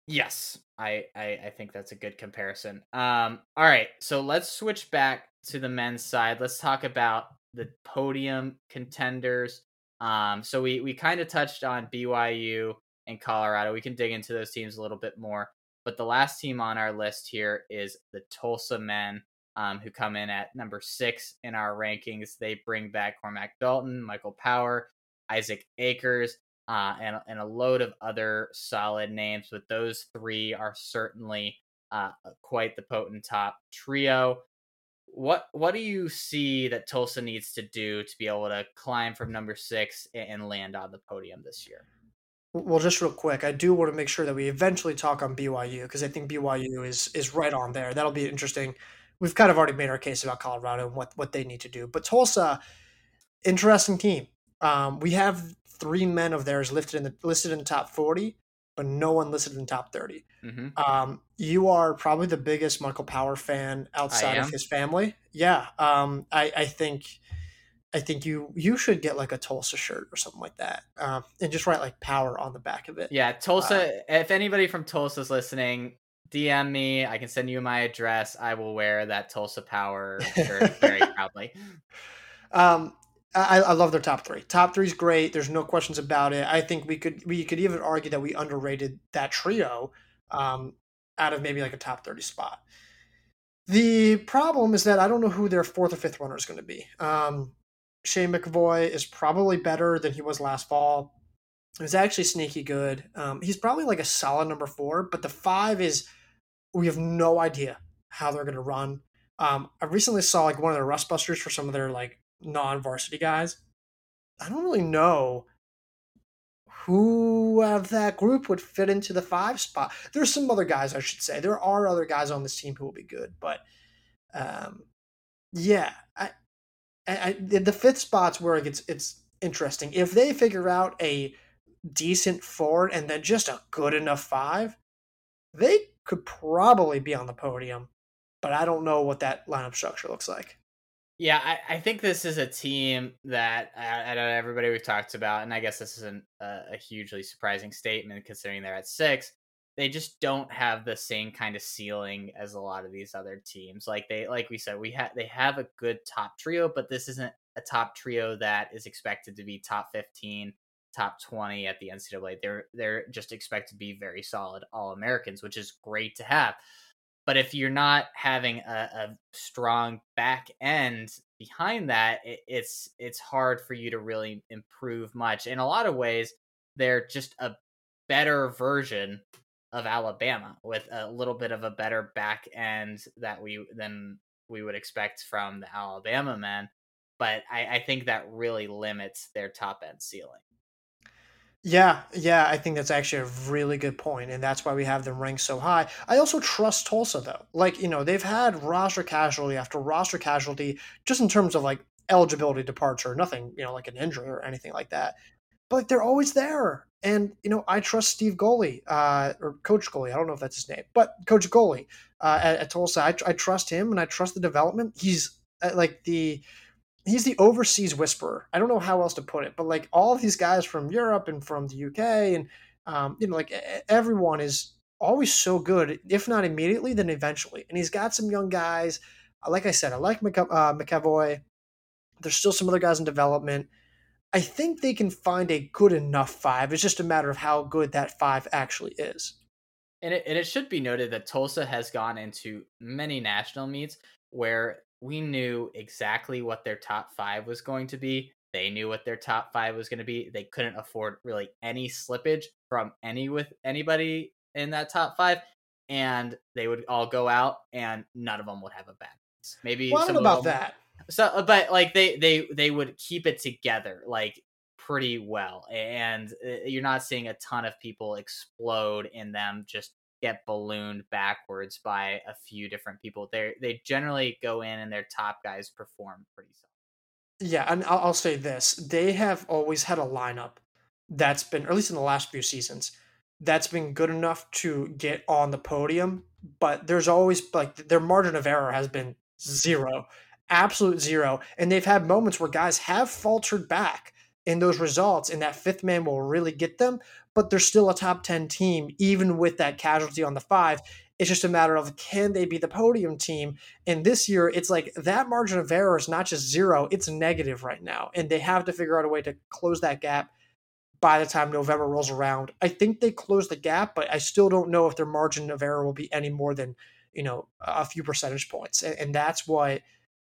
S1: Yes, I, I I think that's a good comparison. Um, all right, so let's switch back to the men's side. Let's talk about the podium contenders. Um, so we we kind of touched on BYU and Colorado. We can dig into those teams a little bit more. But the last team on our list here is the Tulsa men, um, who come in at number six in our rankings. They bring back Cormac Dalton, Michael Power, Isaac Akers, uh, and, and a load of other solid names. But those three are certainly uh, quite the potent top trio what what do you see that Tulsa needs to do to be able to climb from number six and land on the podium this year?
S2: Well, just real quick, I do want to make sure that we eventually talk on BYU because I think BYU is is right on there. That'll be interesting. We've kind of already made our case about Colorado and what what they need to do, but Tulsa, interesting team. Um, we have three men of theirs listed in the listed in the top forty but no one listed in top 30. Mm-hmm. Um, you are probably the biggest Michael Power fan outside of his family. Yeah. Um, I, I, think, I think you, you should get like a Tulsa shirt or something like that. Um, and just write like power on the back of it.
S1: Yeah. Tulsa, uh, if anybody from Tulsa is listening, DM me. I can send you my address. I will wear that Tulsa Power shirt very proudly.
S2: Um, I, I, love their top three. Top three is great. There's no questions about it. I think we could we could even argue that we underrated that trio um, out of maybe like a top thirty spot. The problem is that I don't know who their fourth or fifth runner is going to be. Um, Shane McAvoy is probably better than he was last fall. He's actually sneaky good. Um, he's probably like a solid number four, but the five is we have no idea how they're going to run. Um, I recently saw like one of their rust busters for some of their like non-varsity guys. I don't really know who of that group would fit into the five spot. There's some other guys, I should say. There are other guys on this team who will be good, but um, yeah, I, I, the fifth spot's where it gets it's interesting. If they figure out a decent forward and then just a good enough five, they could probably be on the podium. But I don't know what that lineup structure looks like.
S1: Yeah, I, I think this is a team that uh, I, know everybody we've talked about, and I guess this isn't a, a hugely surprising statement considering they're at six. They just don't have the same kind of ceiling as a lot of these other teams. Like they, like we said, we have they have a good top trio, but this isn't a top trio that is expected to be top fifteen, top twenty at the NCAA. They're they're just expected to be very solid All Americans, which is great to have. But if you're not having a, a strong back end behind that, it, it's it's hard for you to really improve much. In a lot of ways, they're just a better version of Alabama with a little bit of a better back end that we than we would expect from the Alabama men. But I, I think that really limits their top end ceiling.
S2: Yeah, yeah, I think that's actually a really good point, and that's why we have them ranked so high. I also trust Tulsa though. Like, you know, they've had roster casualty after roster casualty, just in terms of like eligibility departure, nothing, you know, like an injury or anything like that. But they're always there. And, you know, I trust Steve Gulley, uh, or Coach Gulley, I don't know if that's his name, but Coach Gulley uh, at, at Tulsa, I, I trust him and I trust the development. He's uh, like the he's the overseas whisperer. I don't know how else to put it, but like all these guys from Europe and from the UK and um, you know, like everyone is always so good, if not immediately, then eventually. And he's got some young guys. Like I said, I like uh, McEvoy. There's still some other guys in development. I think they can find a good enough five. It's just a matter of how good that five actually is.
S1: And it, and it should be noted that Tulsa has gone into many national meets where we knew exactly what their top five was going to be. They knew what their top five was going to be. They couldn't afford really any slippage from any with anybody in that top five, and they would all go out, and none of them would have a bad. Maybe
S2: well, some about that.
S1: So, uh, but like they they they would keep it together like pretty well, and uh, you're not seeing a ton of people explode in them just get ballooned backwards by a few different people. They they generally go in and their top guys perform pretty solid.
S2: Yeah, and I'll, I'll say this: they have always had a lineup that's been, or at least in the last few seasons, that's been good enough to get on the podium. But there's always like their margin of error has been zero, absolute zero, and they've had moments where guys have faltered back in those results, and that fifth man will really get them but they're still a top 10 team, even with that casualty on the five. It's just a matter of can they be the podium team? And this year, it's like that margin of error is not just zero, it's negative right now. And they have to figure out a way to close that gap by the time November rolls around. I think they close the gap, but I still don't know if their margin of error will be any more than, you know, a few percentage points. And, and that's what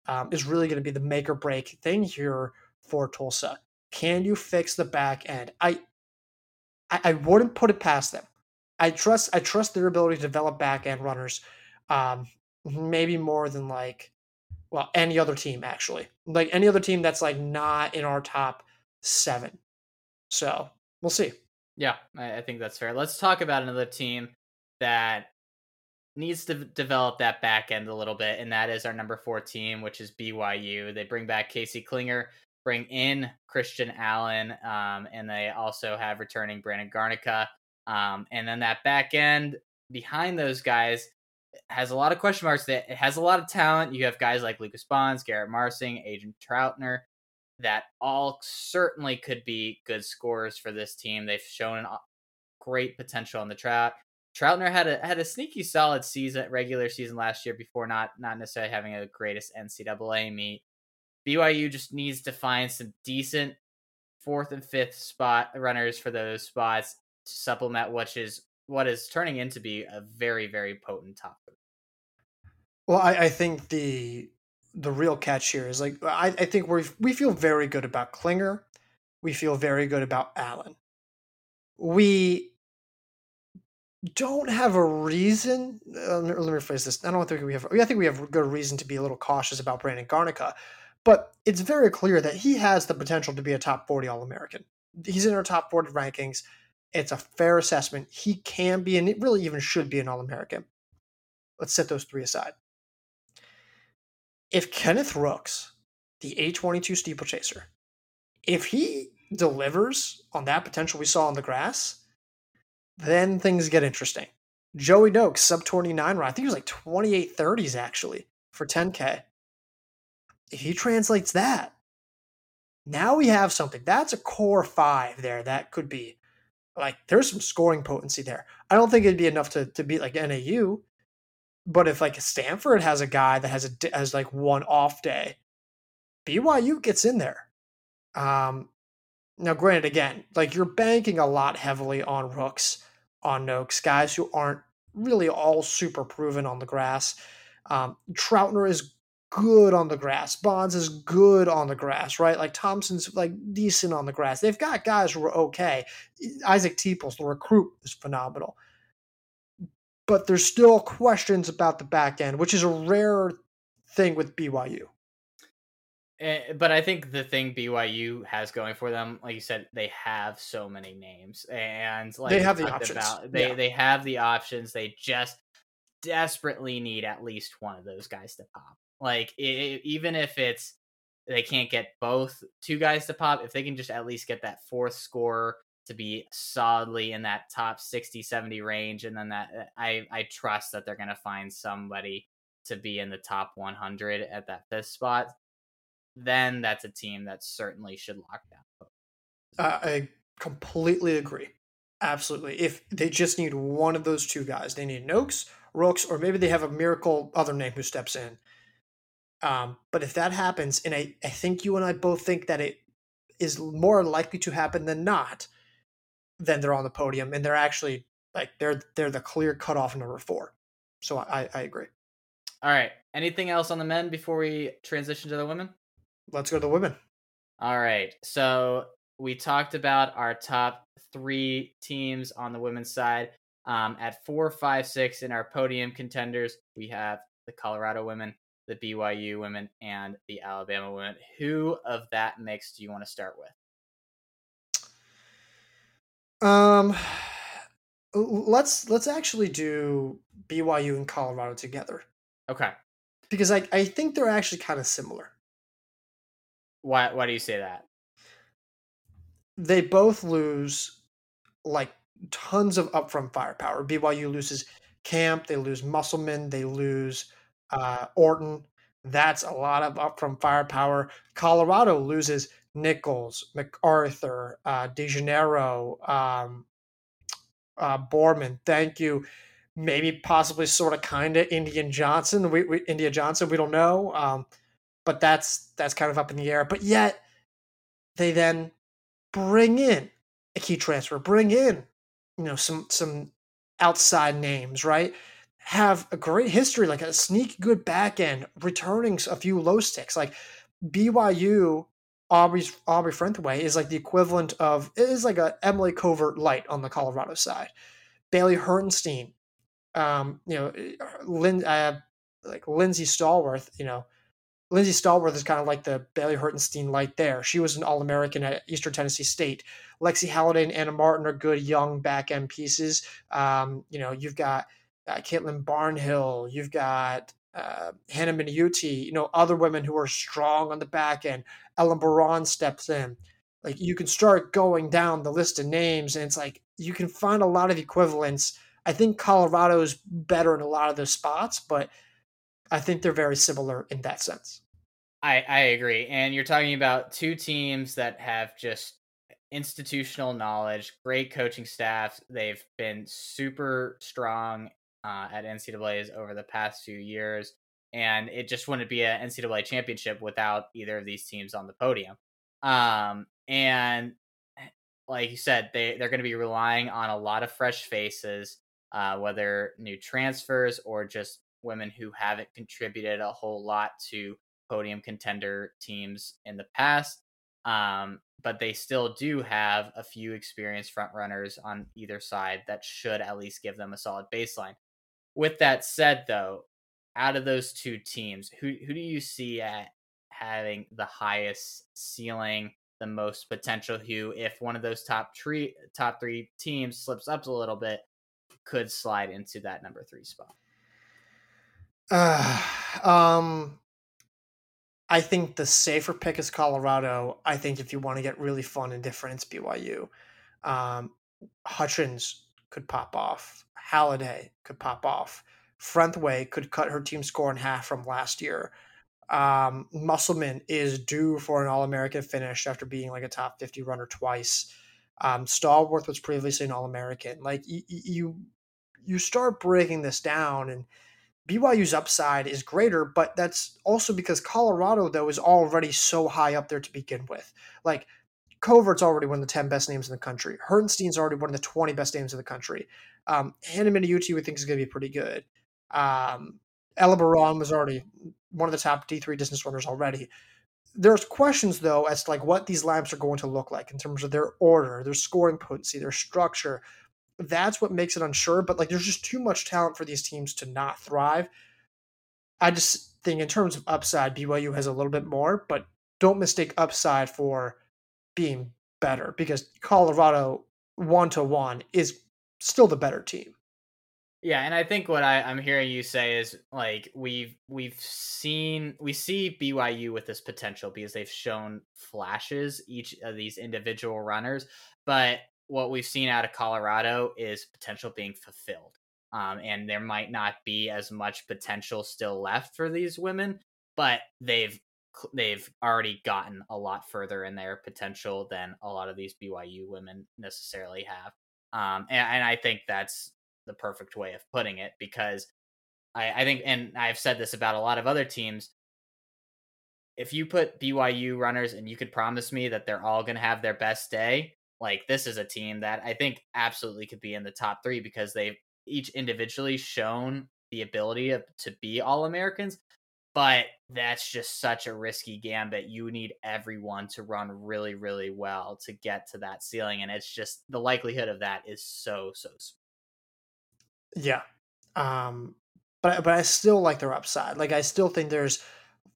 S2: um, is really going to be the make or break thing here for Tulsa. Can you fix the back end? I I, I wouldn't put it past them. I trust I trust their ability to develop back end runners, um, maybe more than like well any other team actually, like any other team that's like not in our top seven. So we'll see.
S1: Yeah, I, think that's fair. Let's talk about another team that needs to develop that back end a little bit, and that is our number four team, which is BYU. They bring back Casey Clinger, bring in Christian Allen, um, and they also have returning Brandon Garnica. Um, and then that back end behind those guys has a lot of question marks. That it has a lot of talent. You have guys like Lucas Bons, Garrett Marsing, Aidan Troutner, that all certainly could be good scorers for this team. They've shown great potential on the trout. Troutner had a had a sneaky solid season, regular season last year before not not necessarily having a greatest NCAA meet. BYU just needs to find some decent fourth and fifth spot runners for those spots to supplement which is what is turning into be a very very potent top.
S2: Well, I, I think the the real catch here is like I, I think we we feel very good about Clinger, we feel very good about Allen. We don't have a reason. Uh, let me rephrase this. I don't think we have. I think we have good reason to be a little cautious about Brandon Garnica, but it's very clear that he has the potential to be a top forty All American. He's in our top forty rankings. It's a fair assessment. He can be, and it really even should be an All American. Let's set those three aside. If Kenneth Rooks, the A22 steeplechaser, if he delivers on that potential we saw on the grass, then things get interesting. Joey Nokes, sub 29 run. I think it was like 28 30s actually for 10K. He translates that, now we have something. That's a core five there. That could be like there's some scoring potency there. I don't think it'd be enough to, to beat like NAU, but if like Stanford has a guy that has a has like one off day, BYU gets in there. Um, now, granted, again, like you're banking a lot heavily on Rooks, on Nokes, guys who aren't really all super proven on the grass. Um, Troutner is good on the grass. Bons is good on the grass, right? Like Thompson's like decent on the grass. They've got guys who are okay. Isaac Teeples, the recruit, is phenomenal. But there's still questions about the back end, which is a rare thing with BYU.
S1: Eh, but I think the thing BYU has going for them, like you said, they have so many names, and like
S2: they have the options.
S1: About, they yeah. they have the options. They just desperately need at least one of those guys to pop. Like it, even if it's they can't get both two guys to pop, if they can just at least get that fourth score to be solidly in that top 60 70 range and then that eh, I I trust that they're going to find somebody to be in the top 100 at that fifth spot then that's a team that certainly should lock down.
S2: Uh, I completely agree. Absolutely. If they just need one of those two guys, they need Nokes, Rooks, or maybe they have a miracle other name who steps in. Um, but if that happens, and I, I think you and I both think that it is more likely to happen than not, then they're on the podium and they're actually like they're they're the clear cutoff number four. So I, I agree.
S1: All right. Anything else on the men before we transition to the women?
S2: let's go to the women.
S1: All right. So we talked about our top three teams on the women's side. Um, at four, five, six in our podium contenders, we have the Colorado women, the BYU women, and the Alabama women. Who of that mix do you want to start with?
S2: Um, let's let's actually do BYU and Colorado together.
S1: Okay.
S2: Because I I think they're actually kind of similar.
S1: Why why do you say that?
S2: They both lose like tons of upfront firepower. BYU loses Camp, they lose Musselman, they lose uh, Orton. That's a lot of up from firepower. Colorado loses Nichols, MacArthur, uh, DeGenero, um, uh, Borman. Thank you. Maybe possibly sort of kind of Indian Johnson. We, we, India Johnson. We don't know. Um, but that's that's kind of up in the air. But yet they then bring in a key transfer, bring in you know some some outside names, right? Have a great history, like a sneak good back end, returning a few low sticks, like BYU. Aubrey's Aubrey Frentheway is like the equivalent of it is like a Emily Covert light on the Colorado side. Bailey Hertenstein, um, you know, Lynn, uh, like Lindsay Stallworth, you know, Lindsay Stallworth is kind of like the Bailey Hertenstein light there. She was an All American at Eastern Tennessee State. Lexi Halliday and Anna Martin are good young back end pieces. Um, you know, you've got uh, Caitlin Barnhill, you've got uh, Hannah Minuti, you know, other women who are strong on the back end. Ellen Baran steps in. Like you can start going down the list of names, and it's like you can find a lot of equivalents. I think Colorado is better in a lot of those spots, but I think they're very similar in that sense.
S1: I, I agree. And you're talking about two teams that have just institutional knowledge, great coaching staffs. They've been super strong uh, at NCAA's over the past few years. And it just wouldn't be an NCAA championship without either of these teams on the podium. Um, and like you said, they, they're going to be relying on a lot of fresh faces, uh, whether new transfers or just women who haven't contributed a whole lot to podium contender teams in the past. Um, but they still do have a few experienced front runners on either side that should at least give them a solid baseline. With that said, though, out of those two teams, who who do you see at having the highest ceiling, the most potential? Who, if one of those top three top three teams slips up a little bit, could slide into that number three spot?
S2: Uh, um, I think the safer pick is Colorado. I think if you want to get really fun and different, it's BYU. Um, Hutchins could pop off. Halliday could pop off. Frentheway could cut her team score in half from last year. Um, Musselman is due for an All American finish after being like a top 50 runner twice. Um, Stallworth was previously an All American. Like y- y- you, you start breaking this down, and BYU's upside is greater, but that's also because Colorado, though, is already so high up there to begin with. Like, Covert's already one of the 10 best names in the country. Hertenstein's already one of the 20 best names in the country. Um, Hannah Miniucci, we think, is going to be pretty good. Um, Ella Baran was already one of the top D3 distance runners already. There's questions, though, as to like what these lamps are going to look like in terms of their order, their scoring potency, their structure, that's what makes it unsure. But like, there's just too much talent for these teams to not thrive. I just think in terms of upside, BYU has a little bit more, but don't mistake upside for being better because Colorado one to one is still the better team.
S1: Yeah, and I think what I, I'm hearing you say is like we've we've seen we see BYU with this potential because they've shown flashes each of these individual runners, but what we've seen out of Colorado is potential being fulfilled. Um, and there might not be as much potential still left for these women, but they've they've already gotten a lot further in their potential than a lot of these BYU women necessarily have. Um, and, and I think that's the perfect way of putting it because I, I think, and I've said this about a lot of other teams. If you put BYU runners and you could promise me that they're all going to have their best day, like this is a team that I think absolutely could be in the top three because they've each individually shown the ability of, to be all Americans. But that's just such a risky gambit. You need everyone to run really, really well to get to that ceiling. And it's just the likelihood of that is so, so small.
S2: Yeah. Um, but but I still like their upside. Like I still think there's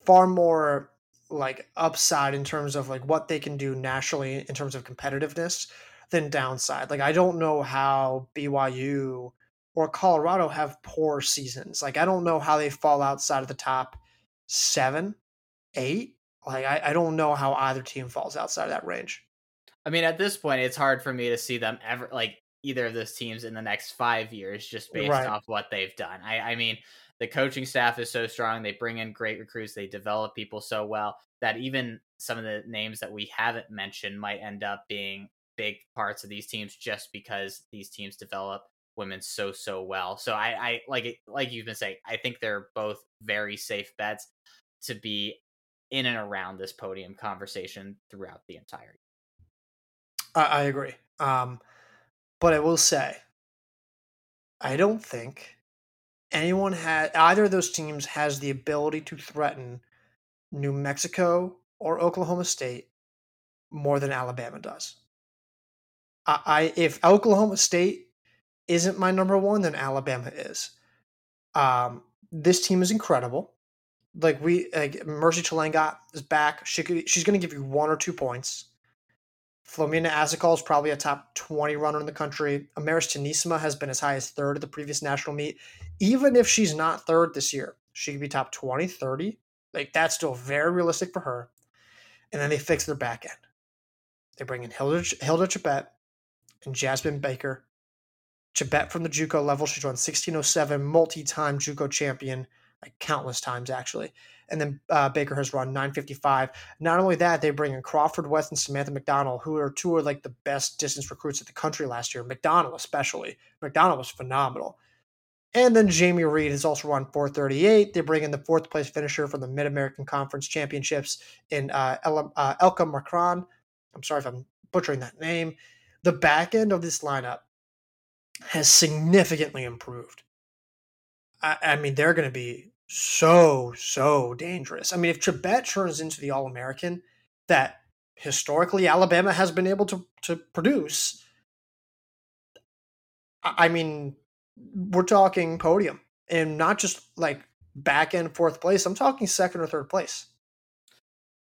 S2: far more like upside in terms of like what they can do nationally in terms of competitiveness than downside. Like I don't know how BYU or Colorado have poor seasons. Like I don't know how they fall outside of the top seven, eight. Like I, I don't know how either team falls outside of that range.
S1: I mean, at this point, it's hard for me to see them ever like either of those teams in the next five years just based right. off what they've done. I, I mean, the coaching staff is so strong. They bring in great recruits. They develop people so well that even some of the names that we haven't mentioned might end up being big parts of these teams just because these teams develop women so so well. So I, I like it like you've been saying, I think they're both very safe bets to be in and around this podium conversation throughout the entire
S2: I, I agree. Um but I will say I don't think anyone had either of those teams has the ability to threaten New Mexico or Oklahoma State more than Alabama does. I, I if Oklahoma State isn't my number one, then Alabama is. Um, this team is incredible. Like we, like Mercy Chelangat is back. She could, she's going to give you one or two points. Flomena Asekol is probably a top 20 runner in the country. Amaris Tyynismaa has been as high as third at the previous national meet. Even if she's not third this year, she could be top 20, 30. Like, that's still very realistic for her. And then they fix their back end. They bring in Hilda, Hilda Chibet and Jasmine Baker. Chibet from the JUCO level, she's run 1607, multi-time JUCO champion, like countless times actually and then uh, Baker has run 955. Not only that, they bring in Crawford West and Samantha McDonald, who are two of like the best distance recruits in the country last year. McDonald especially. McDonald was phenomenal. And then Jamie Reed has also run 438. They bring in the fourth place finisher from the Mid American Conference Championships in uh, El- uh, Elka Macron. I'm sorry if I'm butchering that name. The back end of this lineup has significantly improved. I, I mean, they're going to be so so dangerous. I mean, if Chibet turns into the All American, that historically Alabama has been able to to produce. I mean, we're talking podium and not just like back end fourth place. I'm talking second or third place.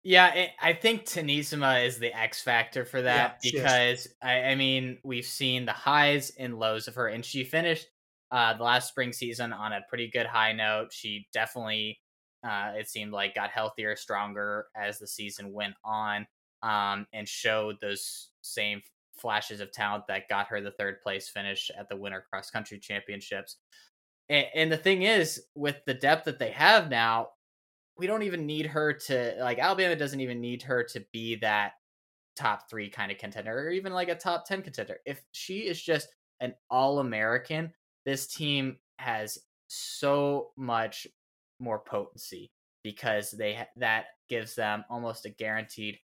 S1: Yeah, it, I think Tyynismaa is the X factor for that yeah, because I, I, mean we've seen the highs and lows of her, and she finished uh, the last spring season on a pretty good high note. She definitely, uh, it seemed like, got healthier, stronger as the season went on, um, and showed those same flashes of talent that got her the third place finish at the Winter Cross Country Championships. And, and the thing is, with the depth that they have now, we don't even need her to like Alabama doesn't even need her to be that top three kind of contender or even like a top 10 contender. If she is just an all American, this team has so much more potency because they ha- that gives them almost a guaranteed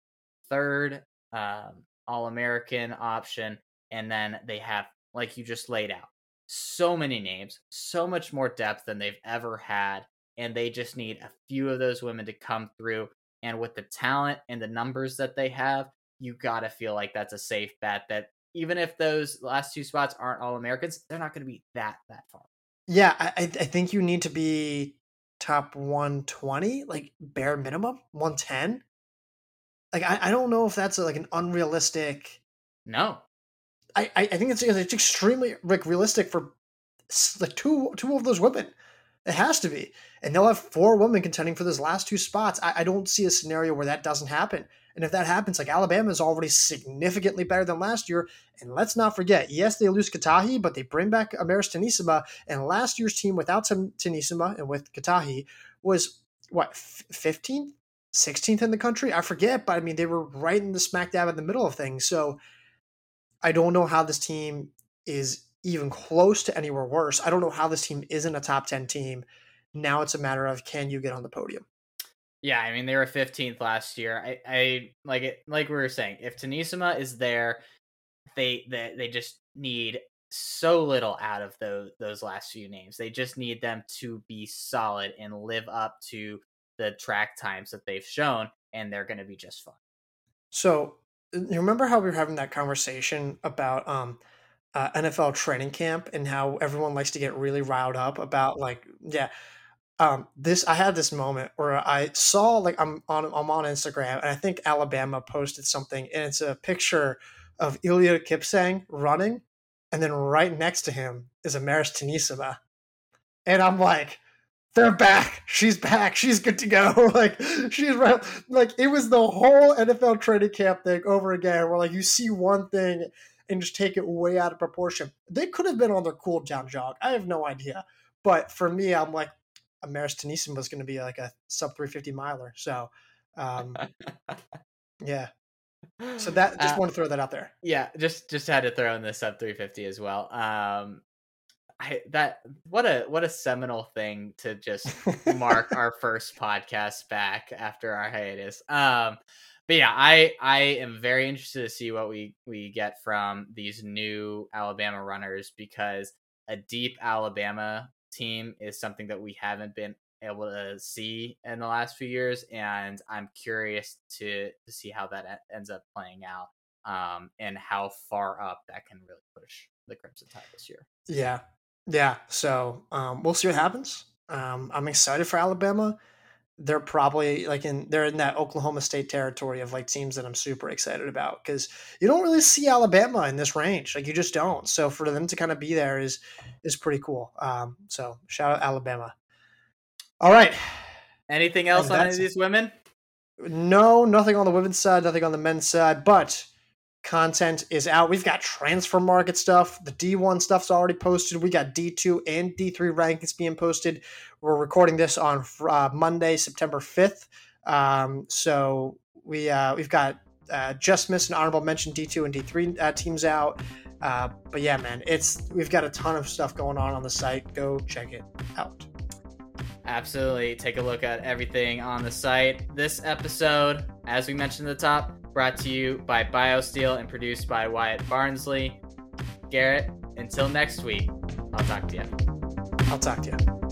S1: third um, all American option. And then they have, like you just laid out, so many names, so much more depth than they've ever had and they just need a few of those women to come through. And with the talent and the numbers that they have, you got to feel like that's a safe bet that even if those last two spots aren't all Americans, they're not going to be that that far.
S2: Yeah, I, I think you need to be top 120, like bare minimum 110. Like I, I don't know if that's a, like an unrealistic.
S1: No,
S2: I, I think it's it's extremely like realistic for like two two of those women. It has to be. And they'll have four women contending for those last two spots. I, I don't see a scenario where that doesn't happen. And if that happens, like Alabama is already significantly better than last year. And let's not forget, yes, they lose Katahi, but they bring back Amaris Tyynismaa. And last year's team without Tyynismaa and with Katahi was what, 15th, 16th in the country? I forget, but I mean, they were right in the smack dab in the middle of things. So I don't know how this team is even close to anywhere worse. I don't know how this team isn't a top 10 team. Now it's a matter of can you get on the podium?
S1: Yeah, I mean they were 15th last year. I, I like it like we were saying, if Tyynismaa is there, they they, they just need so little out of those those last few names. They just need them to be solid and live up to the track times that they've shown, and they're going to be just fine.
S2: So, you remember how we were having that conversation about um, uh, NFL training camp and how everyone likes to get really riled up about like yeah um this I had this moment where I saw like I'm on I'm on Instagram and I think Alabama posted something and it's a picture of Eliud Kipsang running and then right next to him is Amaris Tyynismaa and I'm like they're back. She's back. She's good to go. like she's right. Like it was the whole NFL training camp thing over again. Where like you see one thing and just take it way out of proportion. They could have been on their cool down jog. I have no idea. But for me, I'm like, Amaris Tyynismaa was going to be like a sub 350 miler. So, um, yeah. So that just uh, want to throw that out there.
S1: Yeah, just just had to throw in the sub 350 as well. Um, I that what a what a seminal thing to just mark our first podcast back after our hiatus. Um, but yeah, I I am very interested to see what we we get from these new Alabama runners because a deep Alabama team is something that we haven't been able to see in the last few years, and I'm curious to to see how that ends up playing out, um, and how far up that can really push the Crimson Tide this year.
S2: Yeah, yeah. So um, we'll see what happens. Um, I'm excited for Alabama they're probably like in they're in that Oklahoma State territory of like teams that I'm super excited about because you don't really see Alabama in this range, like you just don't. So for them to kind of be there is is pretty cool. Um, so shout out Alabama. All right.
S1: Anything else on any of these women?
S2: No, nothing on the women's side, nothing on the men's side, but content is out. We've got transfer market stuff. The D1 stuff's already posted. We got D2 and D3 rankings being posted. We're recording this on uh, Monday, September 5th. Um, so we uh, we've got uh, just missed an honorable mention D2 and D3 uh, teams out. Uh, but yeah, man, it's we've got a ton of stuff going on on the site. Go check it out.
S1: Absolutely. Take a look at everything on the site. This episode, as we mentioned at the top, brought to you by BioSteel and produced by Wyatt Barnsley. Garrett, until next week, I'll talk to you.
S2: I'll talk to you.